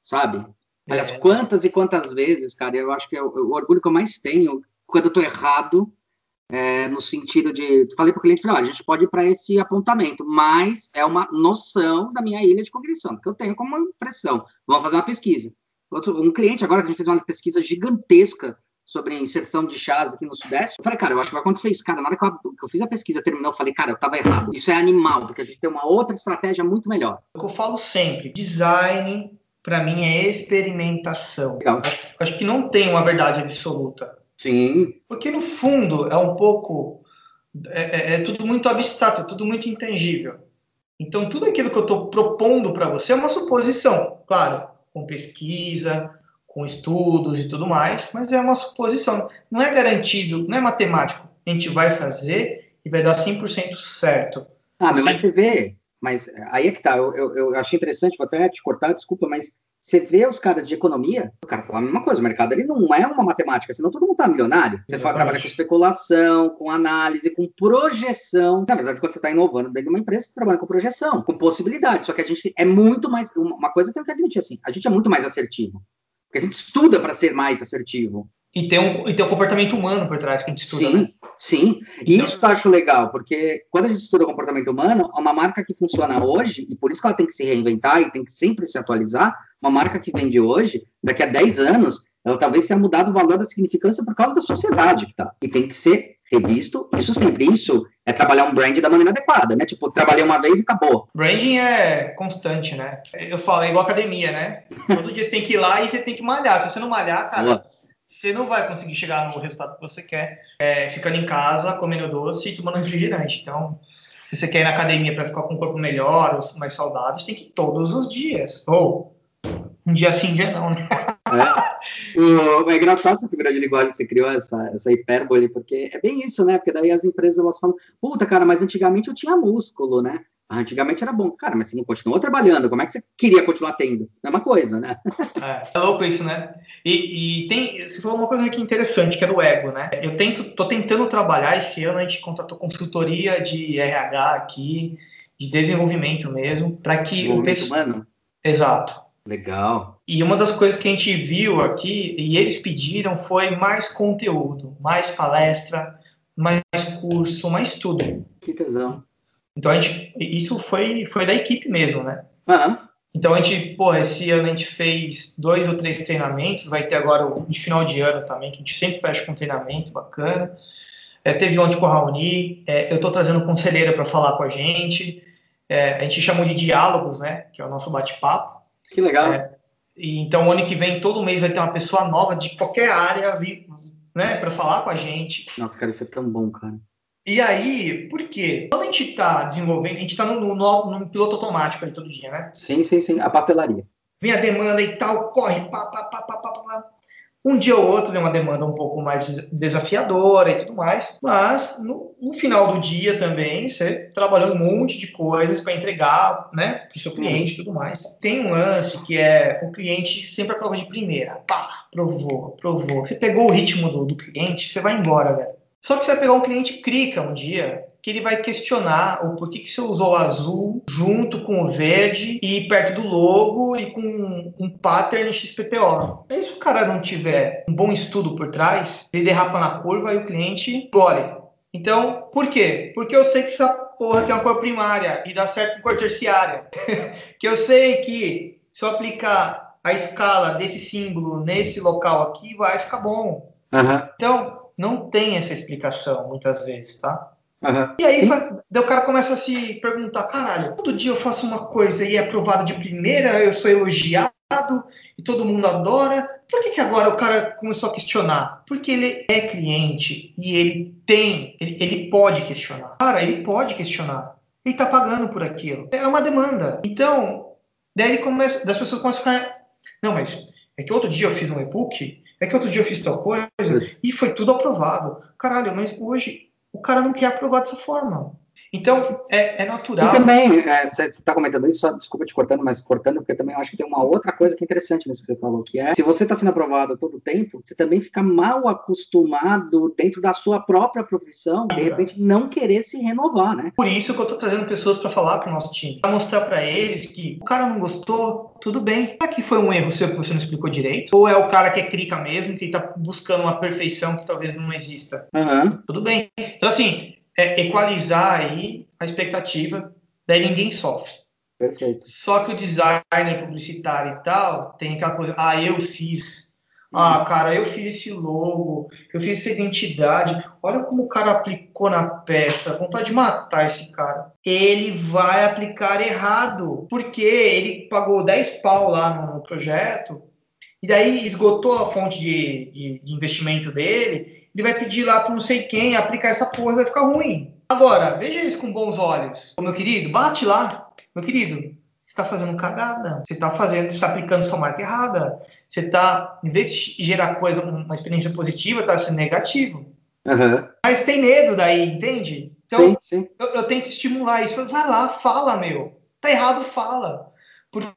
sabe? Aliás, é. quantas e quantas vezes, cara, eu acho que é o, orgulho que eu mais tenho quando eu tô errado, é, no sentido de. Falei para o cliente, falei, a gente pode ir para esse apontamento, mas é uma noção da minha ilha de cognição, que eu tenho como impressão. Vamos fazer uma pesquisa. Outro, um cliente agora que a gente fez uma pesquisa gigantesca sobre inserção de chás aqui no Sudeste. Eu falei, cara, eu acho que vai acontecer isso. Cara, na hora que eu, que eu fiz a pesquisa, terminou, eu falei, cara, eu tava errado. Isso é animal, porque a gente tem uma outra estratégia muito melhor. O que eu falo sempre, design, para mim, é experimentação. Legal. Acho, acho que não tem uma verdade absoluta. Sim. Porque, no fundo, é um pouco... É, é, é tudo muito abstrato, é tudo muito intangível. Então, tudo aquilo que eu estou propondo para você é uma suposição, claro, com pesquisa, com estudos e tudo mais, mas é uma suposição. Não é garantido, não é matemático. A gente vai fazer e vai dar 100% certo. Ah, assim, mas você vê, mas aí é que tá, eu, eu, eu, achei interessante, vou até te cortar, desculpa, mas você vê os caras de economia, o cara fala a mesma coisa, o mercado ele não é uma matemática, senão todo mundo tá milionário. Você só trabalha com especulação, com análise, com projeção. Na verdade, quando você está inovando dentro de uma empresa, você trabalha com projeção, com possibilidade. Só que a gente é muito mais. Uma coisa eu tenho que admitir assim, a gente é muito mais assertivo. Porque a gente estuda para ser mais assertivo. E tem, um, e tem um comportamento humano por trás que a gente estuda. Sim, né? sim. E então... isso eu acho legal, porque quando a gente estuda o comportamento humano, uma marca que funciona hoje, e por isso que ela tem que se reinventar e tem que sempre se atualizar, uma marca que vende hoje, daqui a 10 anos, ela talvez tenha mudado o valor da significância por causa da sociedade que tá. E tem que ser revisto, isso sempre. Isso é trabalhar um brand da maneira adequada, né? Tipo, trabalhei uma vez e acabou. Branding é constante, né? Eu falo, é igual academia, né? Todo dia você tem que ir lá e você tem que malhar. Se você não malhar, cara, Boa. você não vai conseguir chegar no resultado que você quer é, ficando em casa, comendo doce e tomando refrigerante. Então, se você quer ir na academia para ficar com um corpo melhor ou mais saudável, você tem que ir todos os dias. Ou um dia sim, um dia não, né? É. O, é engraçado essa figura de linguagem que você criou, essa, essa hipérbole, porque é bem isso, né? Porque daí as empresas elas falam, puta, cara, mas antigamente eu tinha músculo, né? Antigamente era bom. Cara, mas você não continuou trabalhando, como é que você queria continuar tendo? É uma coisa, né? É, é louco isso, né? E, e, tem, você falou uma coisa aqui interessante, que é do ego, né? Eu tento, tô tentando trabalhar, esse ano a gente contratou consultoria de RH aqui, de desenvolvimento mesmo, para que... O humano? Exato Legal. E uma das coisas que a gente viu aqui, e eles pediram, foi mais conteúdo, mais palestra, mais curso, mais tudo. Que tesão. Então, a gente, isso foi, foi da equipe mesmo, né? Uhum. Então, a gente, porra, esse ano a gente fez dois ou três treinamentos, vai ter agora o de final de ano também, que a gente sempre fecha com treinamento bacana. É, teve ontem com a Raoni, é, eu estou trazendo conselheira para falar com a gente. É, a gente chamou de diálogos, né? Que é o nosso bate-papo. Que legal. É, e, então, ano que vem, todo mês vai ter uma pessoa nova de qualquer área vir, né, para falar com a gente. Nossa, cara, isso é tão bom, cara. E aí, por quê? Quando a gente está desenvolvendo, a gente está no, no, no, piloto automático ali todo dia, né? Sim, sim, sim. A pastelaria. Vem a demanda e tal, corre, pá, pá, pá, pá, pá, pá. Um dia ou outro é uma demanda um pouco mais desafiadora e tudo mais, mas no, no final do dia também você trabalhou um monte de coisas para entregar, né, para o seu cliente e tudo mais. Tem um lance que é o cliente sempre aprova de primeira, pá, provou, provou. Você pegou o ritmo do, do cliente, você vai embora, velho. Só que você vai pegar um cliente crica um dia, que ele vai questionar o porquê que você usou o azul junto com o verde e perto do logo e com um pattern XPTO. Mas se o cara não tiver um bom estudo por trás, ele derrapa na curva e o cliente gore. Então, por quê? Porque eu sei que essa porra tem uma cor primária e dá certo com cor terciária. [laughs] que eu sei que se eu aplicar a escala desse símbolo nesse local aqui, vai ficar bom. Uhum. Então, não tem essa explicação muitas vezes, tá? Uhum. E aí daí o cara começa a se perguntar: caralho, todo dia eu faço uma coisa e é aprovado de primeira, eu sou elogiado e todo mundo adora. Por que, que agora o cara começou a questionar? Porque ele é cliente e ele tem, ele, ele pode questionar. Cara, ele pode questionar. Ele tá pagando por aquilo. É uma demanda. Então, daí ele começa, das pessoas começam a ficar. Não, mas é que outro dia eu fiz um e-book, é que outro dia eu fiz tal coisa e foi tudo aprovado. Caralho, mas hoje o cara não quer aprovar dessa forma. Então, é, é natural. E também, é, você está comentando isso, só, desculpa te cortando, mas cortando, porque também eu acho que tem uma outra coisa que é interessante nisso que você falou, que é, se você está sendo aprovado todo o tempo, você também fica mal acostumado dentro da sua própria profissão, de repente não querer se renovar, né? Por isso que eu estou trazendo pessoas para falar para o nosso time, para mostrar para eles que o cara não gostou, tudo bem. Será que foi um erro seu que você não explicou direito? Ou é o cara que é crica mesmo, que está buscando uma perfeição que talvez não exista? Uhum. Tudo bem. Então, assim, é, equalizar aí a expectativa, daí ninguém sofre. Perfeito. Só que o designer publicitário e tal tem aquela coisa, ah, eu fiz. Ah, cara, eu fiz esse logo, eu fiz essa identidade. Olha como o cara aplicou na peça. Vontade de matar esse cara. Ele vai aplicar errado, porque ele pagou 10 pau lá no projeto e daí esgotou a fonte de, de, de investimento dele, ele vai pedir lá para não sei quem aplicar essa porra, vai ficar ruim. Agora, veja isso com bons olhos. Ô, meu querido, bate lá. Meu querido, você está fazendo cagada. Você está fazendo, está aplicando sua marca errada. Você está, em vez de gerar coisa, uma experiência positiva, está sendo negativo. Uhum. Mas tem medo daí, entende? Então, sim, sim. Eu, eu tento estimular isso. Vai lá, fala, meu. Tá errado, fala.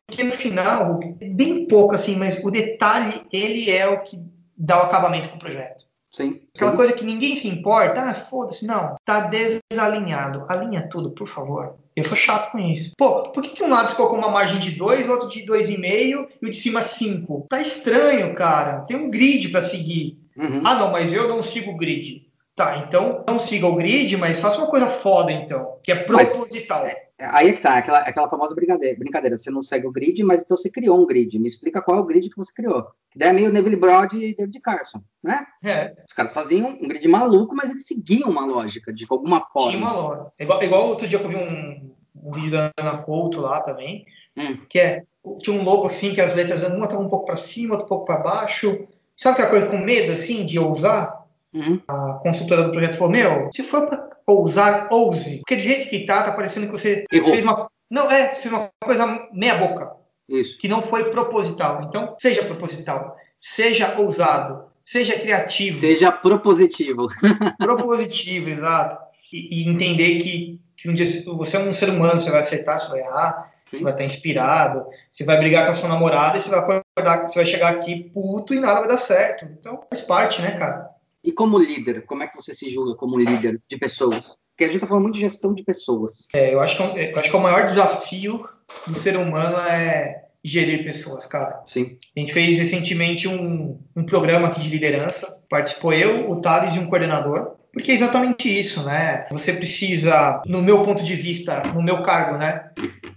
Porque no final, bem pouco assim, mas o detalhe, ele é o que dá o acabamento com o projeto. Sim. Aquela sim. coisa que ninguém se importa, ah, foda-se, não. Tá desalinhado. Alinha tudo, por favor. Eu sou chato com isso. Pô, por que, que um lado colocou uma margem de 2, o outro de 2,5 e o de cima 5? Tá estranho, cara. Tem um grid para seguir. Uhum. Ah, não, mas eu não sigo o grid. Tá, então não siga o grid, mas faça uma coisa foda, então, que é proposital. Mas, é, aí é que tá, aquela, aquela famosa brincadeira, brincadeira. Você não segue o grid, mas então você criou um grid. Me explica qual é o grid que você criou. Que daí é meio Neville Broad e David Carson, né? É. Os caras faziam um grid maluco, mas eles seguiam uma lógica, de alguma forma. Tinha uma lógica. Igual, igual outro dia que eu vi um, um vídeo da Ana Couto lá também, hum. que é, tinha um logo assim, que as letras, uma estavam um pouco para cima, outra um pouco para baixo. Sabe aquela coisa com medo, assim, de ousar? Uhum. A consultora do projeto falou, meu, se for para ousar, ouse. Porque do jeito que tá, tá parecendo que você Errou. fez uma. Não, é, você fez uma coisa meia boca. Isso. Que não foi proposital. Então, seja proposital. Seja ousado. Seja criativo. Seja propositivo. [laughs] propositivo, exato. E, e, entender que, que um dia você é um ser humano, você vai acertar, você vai errar, Sim. você vai estar inspirado, você vai brigar com a sua namorada e você vai acordar, você vai chegar aqui puto e nada vai dar certo. Então, faz parte, né, cara? E como líder, como é que você se julga como líder de pessoas? Porque a gente está falando muito de gestão de pessoas. É, eu acho que, é eu acho que o maior desafio do ser humano é gerir pessoas, cara. Sim. A gente fez recentemente um, um programa aqui de liderança. Participou eu, o Thales e um coordenador. Porque é exatamente isso, né? Você precisa, no meu ponto de vista, no meu cargo, né?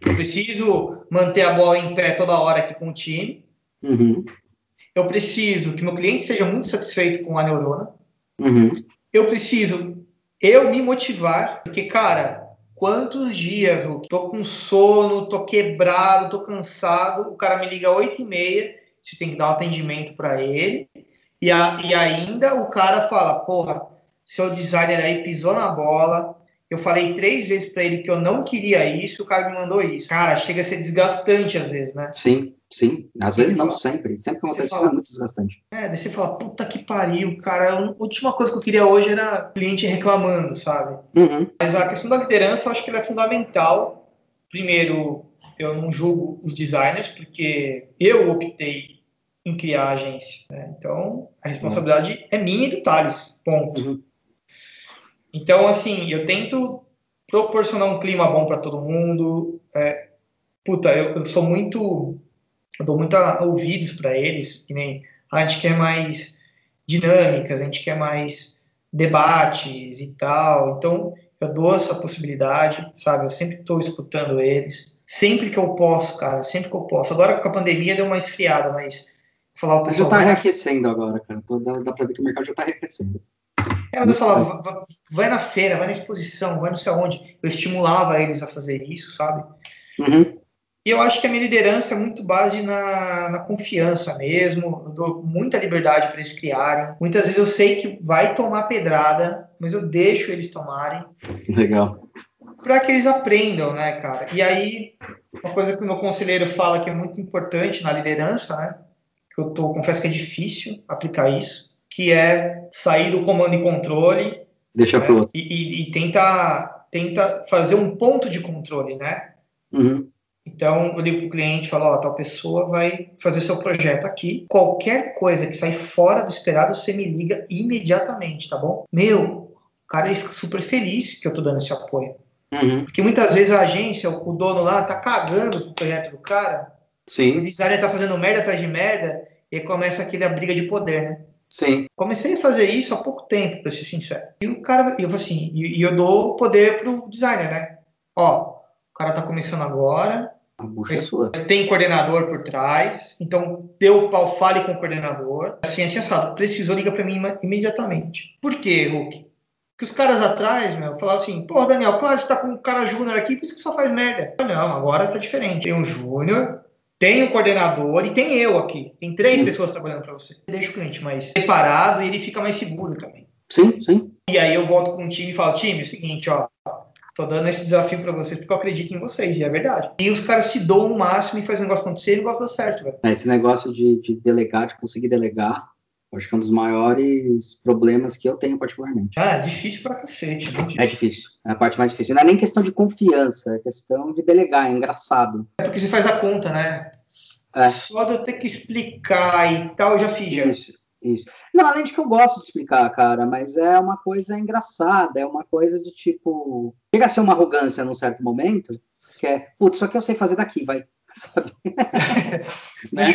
Eu preciso manter a bola em pé toda hora aqui com o time. Uhum. Eu preciso que meu cliente seja muito satisfeito com a neurona. Uhum. Eu preciso eu me motivar, porque, cara, quantos dias eu tô com sono, tô quebrado, tô cansado, o cara me liga às 8 e meia, você tem que dar um atendimento para ele, e, a, e ainda o cara fala, porra, seu designer aí pisou na bola, eu falei três vezes para ele que eu não queria isso, o cara me mandou isso. Cara, chega a ser desgastante às vezes, né? Sim, sim. Às vezes não, fala, sempre. Sempre que acontece fala, é muito desgastante. É, daí você fala, puta que pariu, cara. A última coisa que eu queria hoje era cliente reclamando, sabe? Uhum. Mas a questão da liderança, eu acho que ela é fundamental. Primeiro, eu não julgo os designers, porque eu optei em criar a agência. Né? Então, a responsabilidade uhum. é minha e do Thales, ponto. Uhum. Então, assim, eu tento proporcionar um clima bom para todo mundo. É, puta, eu, eu, sou muito. Eu dou muito ouvidos para eles, que nem a gente quer mais dinâmicas, a gente quer mais debates e tal. Então, eu dou essa possibilidade, sabe? Eu sempre estou escutando eles. Sempre que eu posso, cara, sempre que eu posso. Agora com a pandemia deu uma esfriada, mas falar o pessoal. Já está reaquecendo agora, cara. Dá, dá para ver que o mercado já está reaquecendo. É, mas eu falava, vai na feira, vai na exposição, vai não sei aonde. Eu estimulava eles a fazer isso, sabe? Uhum. E eu acho que a minha liderança é muito base na, na confiança mesmo. Eu dou muita liberdade para eles criarem. Muitas vezes eu sei que vai tomar pedrada, mas eu deixo eles tomarem. Legal. Para que eles aprendam, né, cara? E aí, uma coisa que o meu conselheiro fala que é muito importante na liderança, né? Que eu tô, confesso que é difícil aplicar isso que é sair do comando e controle. Deixa né? pro. E, e, e, tenta, tenta fazer um ponto de controle, né? Uhum. Então, eu ligo para o cliente e falo, ó, tal pessoa vai fazer seu projeto aqui. Qualquer coisa que sai fora do esperado, você me liga imediatamente, tá bom? Meu, o cara ele fica super feliz que eu tô dando esse apoio. Uhum. Porque muitas vezes a agência, o dono lá, tá cagando pro projeto do cara. Sim. O designer tá fazendo merda atrás de merda, e começa aquele a briga de poder, né? Sim. Comecei a fazer isso há pouco tempo, para ser sincero. E o cara, eu assim, e eu dou poder pro designer, né? Ó, o cara tá começando agora. É tem coordenador por trás, então deu o pau, fale com o coordenador. Assim, assim, assado. Precisou, liga para mim imediatamente. Por quê, Hulk? Porque os caras atrás, meu, falavam assim, pô, Daniel, claro, você tá com um cara júnior aqui, por isso que só faz merda. Não, agora tá diferente. Tem um júnior, tem o coordenador e tem eu aqui. Tem três sim. pessoas trabalhando para você. Deixa o cliente mais separado e ele fica mais seguro também. Sim, sim. E aí eu volto com o time e falo, time, é o seguinte, ó, tô dando esse desafio para vocês porque eu acredito em vocês, e é verdade. E os caras se dão o máximo e fazem o negócio acontecer e o negócio dá certo, velho. É, esse negócio de, de delegar, de conseguir delegar, acho que é um dos maiores problemas que eu tenho particularmente. Ah, é difícil pra cacete. É difícil. É a parte mais difícil. Não é nem questão de confiança, é questão de delegar, é engraçado. É porque você faz a conta, né? É. Só de eu ter que explicar e tal, eu já fiz. Isso, isso. Não, além de que eu gosto de explicar, cara, mas é uma coisa engraçada, é uma coisa de tipo. Chega a ser uma arrogância num certo momento, que é, putz, só que eu sei fazer daqui, vai. Sabe? [laughs] né?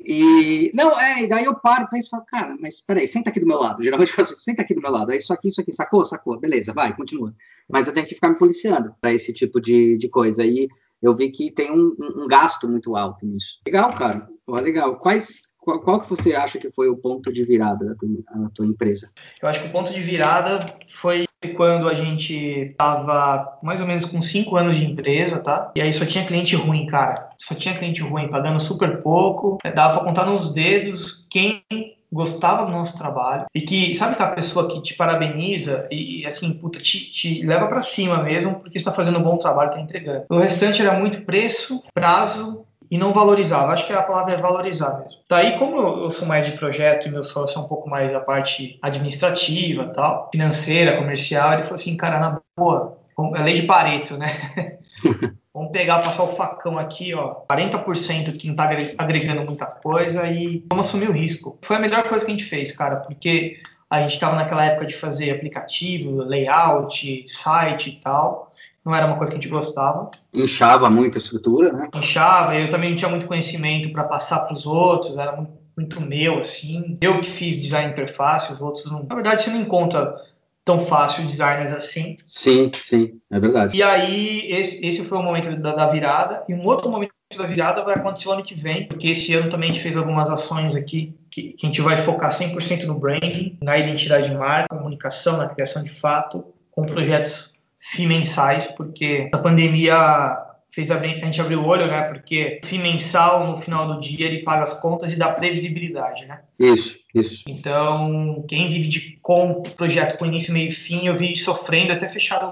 E não, é, e daí eu paro e falo, cara, mas peraí, senta aqui do meu lado. Geralmente eu falo assim, senta aqui do meu lado. É isso aqui, isso aqui, sacou, sacou, beleza, vai, continua. Mas eu tenho que ficar me policiando para esse tipo de, de coisa. E eu vi que tem um, um gasto muito alto nisso. Legal, cara. Pô, legal. Quais, qual, qual, que você acha que foi o ponto de virada da tua, tua empresa? Eu acho que o ponto de virada foi quando a gente estava mais ou menos com cinco anos de empresa, tá? E aí só tinha cliente ruim, cara. Só tinha cliente ruim, pagando super pouco. Dava para contar nos dedos quem gostava do nosso trabalho e que sabe aquela pessoa que te parabeniza e assim puta te, te leva para cima mesmo porque está fazendo um bom trabalho está entregando o restante era muito preço prazo e não valorizava. Acho que a palavra é valorizar mesmo. Daí, como eu sou mais de projeto e meu sócio é um pouco mais a parte administrativa, tal, financeira, comercial, ele falou assim, cara, na boa, é lei de Pareto, né? [laughs] Vamos pegar, passar o facão aqui, ó, 40% que não tá agregando muita coisa e vamos assumir o risco. Foi a melhor coisa que a gente fez, cara, porque a gente estava naquela época de fazer aplicativo, layout, site e tal não era uma coisa que a gente gostava. Inchava muito a estrutura, né? Inchava, eu também não tinha muito conhecimento para passar para os outros, era muito, muito, meu, assim. Eu que fiz design interface, os outros não. Na verdade, você não encontra tão fácil designers assim. Sim, sim, é verdade. E aí, esse, esse foi o momento da, da virada, e um outro momento da virada vai acontecer o ano que vem, porque esse ano também a gente fez algumas ações aqui que, que a gente vai focar 100% no branding, na identidade de marca, comunicação, na criação de fato, com projetos mensais, porque a pandemia fez a, gente abrir o olho, né? Porque fim mensal, no final do dia, ele paga as contas e dá previsibilidade, né? Isso, isso. Então, quem vive de com projeto com início, meio e fim, eu vi sofrendo até fechar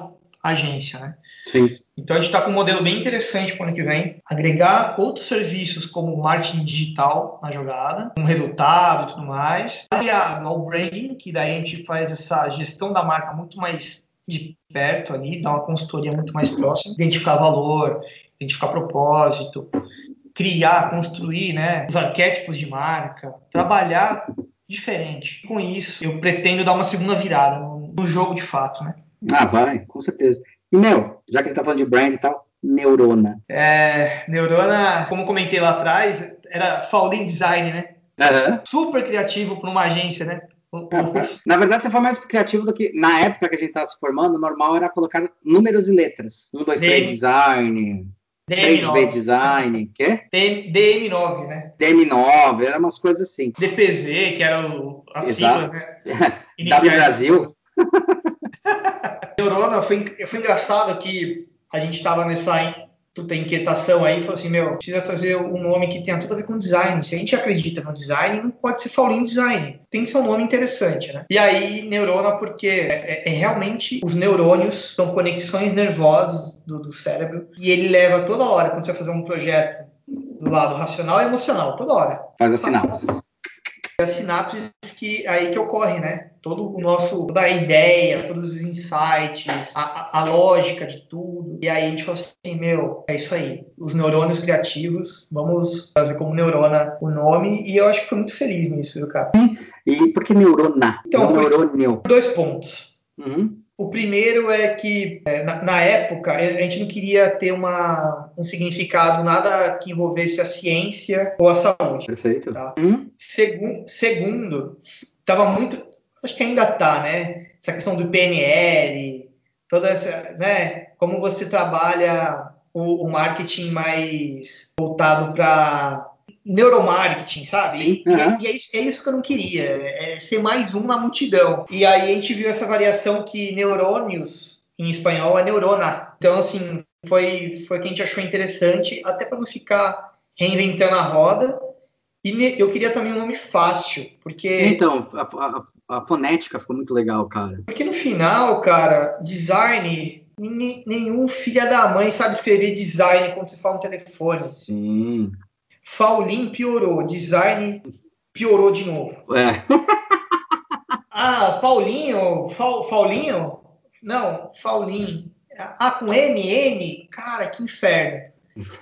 a agência, né? Sim. Então a gente está com um modelo bem interessante para o ano que vem, agregar outros serviços como marketing digital na jogada, com resultado e tudo mais, aliado ao branding, que daí a gente faz essa gestão da marca muito mais de perto ali, dar uma consultoria muito mais próxima, identificar valor, identificar propósito, criar, construir né, os arquétipos de marca, trabalhar diferente. Com isso, eu pretendo dar uma segunda virada no, jogo de fato, né? Ah, vai, com certeza. E, meu, já que você tá falando de brand e tal, Neurona. É, Neurona, como comentei lá atrás, era Faulin Design, né? Uhum. Super criativo para uma agência, né? Na verdade, você foi mais criativo do que na época que a gente estava se formando, o normal era colocar números e letras. Um, dois, três, design. 3B design, quê? DM9, né? DM9, era umas coisas assim. DPZ, que era o, as Exato. siglas, né? [laughs] W Brasil. [laughs] Neurona, foi, foi engraçado que a gente estava nessa puta inquietação aí, falou assim, meu, precisa trazer um nome que tenha tudo a ver com design. Se a gente acredita no design, não pode ser Faulinho Design. Tem que ser um nome interessante, né? E aí, neurona, porque é, é realmente os neurônios são conexões nervosas do, do cérebro e ele leva toda hora, quando você vai fazer um projeto do lado racional e emocional, toda hora. Faz as sinapses. As sinapses que aí que ocorre, né? Todo o nosso, toda a ideia, todos os insights, a, a lógica de tudo. E aí a gente falou assim, meu, é isso aí. Os neurônios criativos, vamos fazer como neurona o nome. E eu acho que foi muito feliz nisso, viu, cara? E por que neurona? Então, Não neurônio. Dois pontos. Uhum. O primeiro é que, é, na, na, época, a gente não queria ter uma, um significado nada que envolvesse a ciência ou a saúde. Perfeito. Tá? Hum? Segun, segundo, estava muito. Acho que ainda está, né? Essa questão do PNL, toda essa. Né? Como você trabalha o, o marketing mais voltado para neuromarketing, sabe? Sim, E- aham. E, é, isso, é isso que eu não queria, é ser mais um na multidão. E aí a gente viu essa variação que neurônios, em espanhol, é neurona. Então, assim, foi, foi que a gente achou interessante, até para não ficar reinventando a roda. E ne- eu queria também um nome fácil, porque, Então, a, a- a fonética ficou muito legal, cara. porque no final, cara, design, nenhum filho da mãe sabe escrever design quando você fala no telefone. Sim. Faulin piorou, design piorou de novo. É. [laughs] Ah, Paulinho, Fau, Faulinho? Não, Faulin. Ah, com M, M? Cara, que inferno.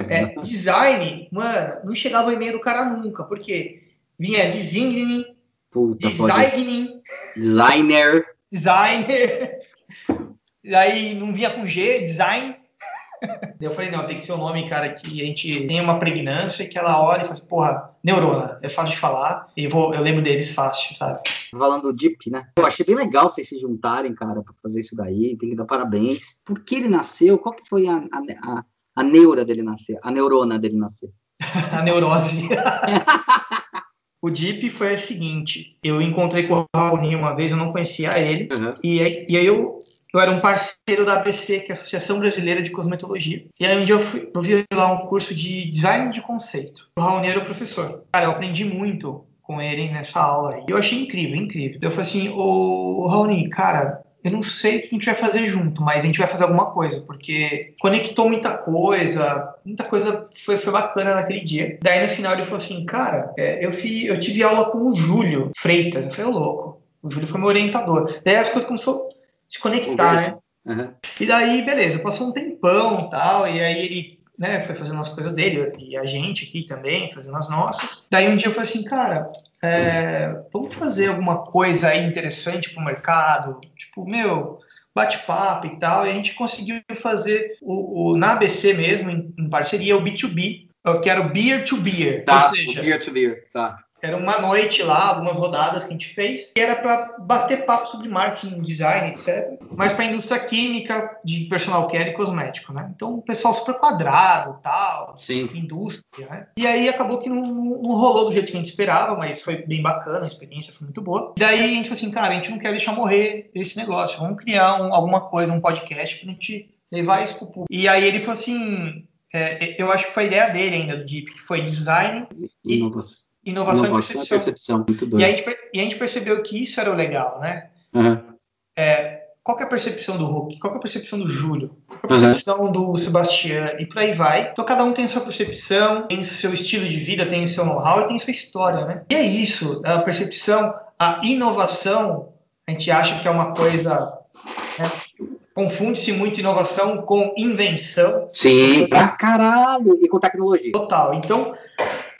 É, [laughs] design, mano, não chegava o e-mail do cara nunca, porque vinha designing, Puta, designing, Designer. designer, [laughs] aí não vinha com G, design. Eu falei, não, tem que ser um nome, cara, que a gente tenha uma pregnância, que ela olha e fala assim, porra, neurona, é fácil de falar, e vou, eu lembro deles fácil, sabe? Falando do Deep, né? Pô, achei bem legal vocês se juntarem, cara, pra fazer isso daí. Tem que dar parabéns. Por que ele nasceu? Qual que foi a, a, a, a neura dele nascer? A neurona dele nascer? [laughs] a neurose. [laughs] o Deep foi o seguinte, eu encontrei com o Raoni uma vez, eu não conhecia ele, e aí, e aí eu, eu era um parceiro da ABC, que é a Associação Brasileira de Cosmetologia. E aí um dia eu, fui, eu vi lá um curso de design de conceito. O Raoni era o professor. Cara, eu aprendi muito com ele nessa aula. E eu achei incrível, incrível. Eu falei assim, ô Raoni, cara, eu não sei o que a gente vai fazer junto, mas a gente vai fazer alguma coisa, porque conectou muita coisa, muita coisa foi, foi bacana naquele dia. Daí no final ele falou assim, cara, é, eu, fi, eu tive aula com o Júlio Freitas. Eu falei, louco, o Júlio foi meu orientador. Daí as coisas começaram a se conectar, né? Uhum. E daí, beleza, passou um tempão e tal, e aí ele né, foi fazendo as coisas dele, e a gente aqui também, fazendo as nossas. Daí um dia eu falei assim, cara, é, vamos fazer alguma coisa aí interessante pro mercado, tipo, meu, bate-papo e tal, e a gente conseguiu fazer o, o- na ABC mesmo, em, em parceria, o B2B, que era o Beer to Beer, Tá, ou seja, o beer to beer, tá. Era uma noite lá, algumas rodadas que a gente fez, e era para bater papo sobre marketing, design, etc. Mas para a indústria química, de personal care e cosmético, né? Então, o pessoal super quadrado, tal, Sim. indústria, né? E aí acabou que não, não rolou do jeito que a gente esperava, mas foi bem bacana, a experiência foi muito boa. E daí a gente falou assim, cara, a gente não quer deixar morrer esse negócio, vamos criar um- alguma coisa, um podcast pra gente levar isso pro público. E aí ele falou assim, é, eu acho que foi a ideia dele ainda, do Deep, que foi design e inovação, inovação, inovação e percepção. percepção. Muito doido. E, a gente, e a gente percebeu que isso era o legal, né? Uhum. É, qual é a percepção do Hulk? Qual é a percepção do Júlio? Qual é a percepção uhum. do Sebastião? E por aí vai. Então cada um tem a sua percepção, tem o seu estilo de vida, tem o seu know-how e tem a sua história, né? E é isso, a percepção, a inovação, a gente acha que é uma coisa... Né? Confunde-se muito inovação com invenção. Sim, pra caralho. E com tecnologia. Total. Então,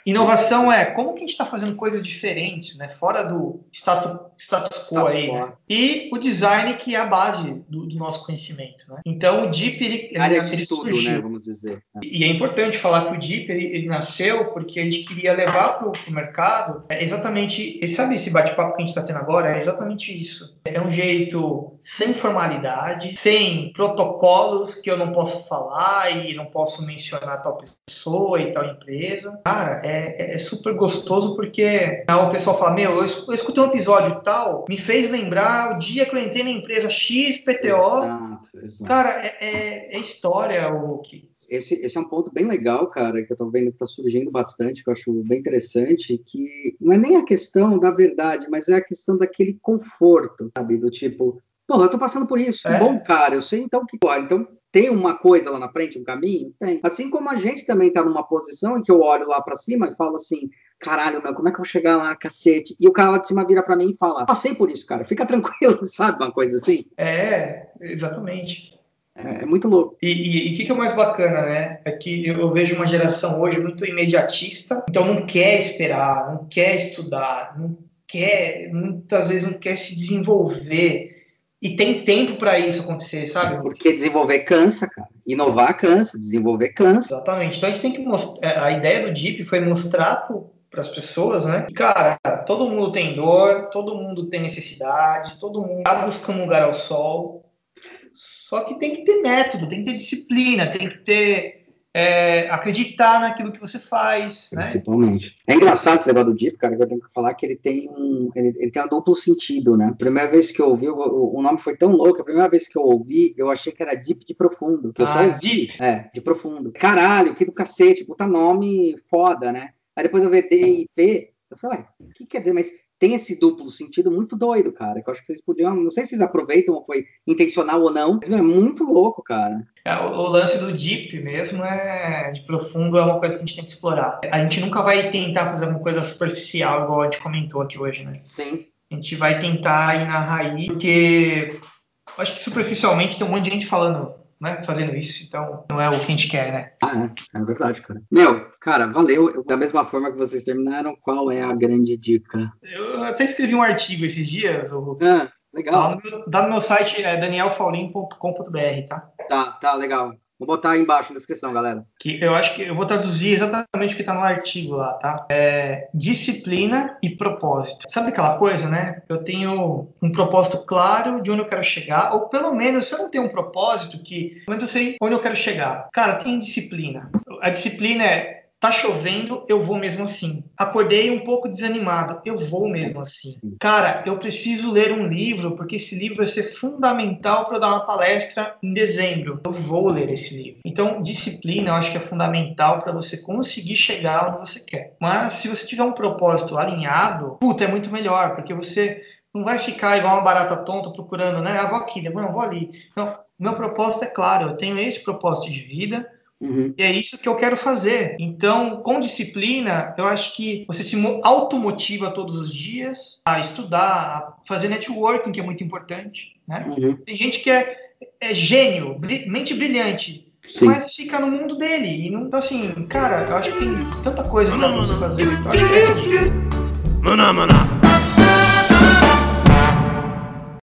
Inovação é como que a gente está fazendo coisas diferentes, né? Fora do status, status quo aí. Né? E o design que é a base do, do nosso conhecimento, né? Então o Deep ele, área ele, de ele estudo, surgiu. né? Vamos dizer. E, é importante falar que o Deep ele, ele nasceu porque a gente queria levar para o mercado é exatamente, sabe esse bate-papo que a gente está tendo agora é exatamente isso. É um jeito sem formalidade, sem protocolos que eu não posso falar e não posso mencionar tal pessoa e tal empresa. Cara, é é, é, super gostoso porque o pessoal fala: Meu, eu escutei um episódio tal, me fez lembrar o dia que eu entrei na empresa XPTO. Cara, é, é, é história o que. Esse, esse é um ponto bem legal, cara, que eu tô vendo que tá surgindo bastante, que eu acho bem interessante, que não é nem a questão da verdade, mas é a questão daquele conforto, sabe? Do tipo, Porra, eu tô passando por isso. É. Bom, cara, eu sei então que. Então, tem uma coisa lá na frente, um caminho? Tem. Assim como a gente também está numa posição em que eu olho lá para cima e falo assim: caralho, meu, como é que eu vou chegar lá, cacete? E o cara lá de cima vira para mim e fala: passei por isso, cara, fica [laughs] tranquilo, sabe? Uma coisa assim. É, exatamente. É, é muito louco. E o que, que é mais bacana, né? É que eu vejo uma geração hoje muito imediatista, então não quer esperar, não quer estudar, não quer, muitas vezes não quer se desenvolver e tem tempo para isso acontecer, sabe? Porque desenvolver cansa, cara. Inovar cansa, desenvolver cansa. Exatamente. Então a gente tem que mostrar. É, a ideia do Deep foi mostrar para as pessoas, né? E, cara, todo mundo tem dor, todo mundo tem necessidades, todo mundo tá buscando um lugar ao sol. Só que tem que ter método, tem que ter disciplina, tem que ter é, acreditar naquilo que você faz. Né? Principalmente. Né? É engraçado esse negócio do Deep, cara, que eu tenho que falar que ele tem um, ele, ele tem um duplo sentido, né? Primeira vez que eu ouvi, o, o, nome foi tão louco, a primeira vez que eu ouvi, eu achei que era Deep de profundo. Que eu ah, só. Deep. É, de profundo. Caralho, que do cacete, puta nome foda, né? Aí depois eu vi D e P, eu falei, ué, o que quer dizer? Mas tem esse duplo sentido muito doido, cara. Que eu acho que vocês podiam. Não sei se vocês aproveitam ou foi intencional ou não, mas é muito louco, cara. É, o, o, lance do deep mesmo é de profundo, é uma coisa que a gente tem que explorar. A gente nunca vai tentar fazer uma coisa superficial, igual a gente comentou aqui hoje, né? Sim. A gente vai tentar ir na raiz, porque acho que superficialmente tem um monte de gente falando né, fazendo isso, então não é o que a gente quer, né? Ah, é, é verdade, cara. Meu, cara, valeu. Da mesma forma que vocês terminaram, qual é a grande dica? Eu até escrevi um artigo esses dias, o... Ah, legal. Dá no, meu, dá no meu site, é danielfaulim.com.br, tá? Tá, tá, legal. Vou botar aí embaixo na descrição, galera. Que eu acho que eu vou traduzir exatamente o que está no artigo lá, tá? É disciplina e propósito. Sabe aquela coisa, né? Eu tenho um propósito claro de onde eu quero chegar, ou pelo menos se eu não tenho um propósito que, mas eu sei onde eu quero chegar. Cara, tem disciplina. A disciplina é Tá chovendo, eu vou mesmo assim. Acordei um pouco desanimado, eu vou mesmo assim. Cara, eu preciso ler um livro porque esse livro vai ser fundamental para eu dar uma palestra em dezembro. Eu vou ler esse livro. Então, disciplina eu acho que é fundamental para você conseguir chegar onde você quer. Mas se você tiver um propósito alinhado, puta, é muito melhor, porque você não vai ficar igual uma barata tonta procurando, né? Ah, vou aqui, não, vou ali. Não, meu propósito é claro, eu tenho esse propósito de vida Uhum. E é isso que eu quero fazer. Então, com disciplina, eu acho que você se automotiva todos os dias a estudar, a fazer networking, que é muito importante. Né? Uhum. Tem gente que é, é gênio, mente brilhante, Sim. mas fica no mundo dele. E não, então, assim, cara, eu acho que tem tanta coisa para você fazer. Eu acho que essa é a dica.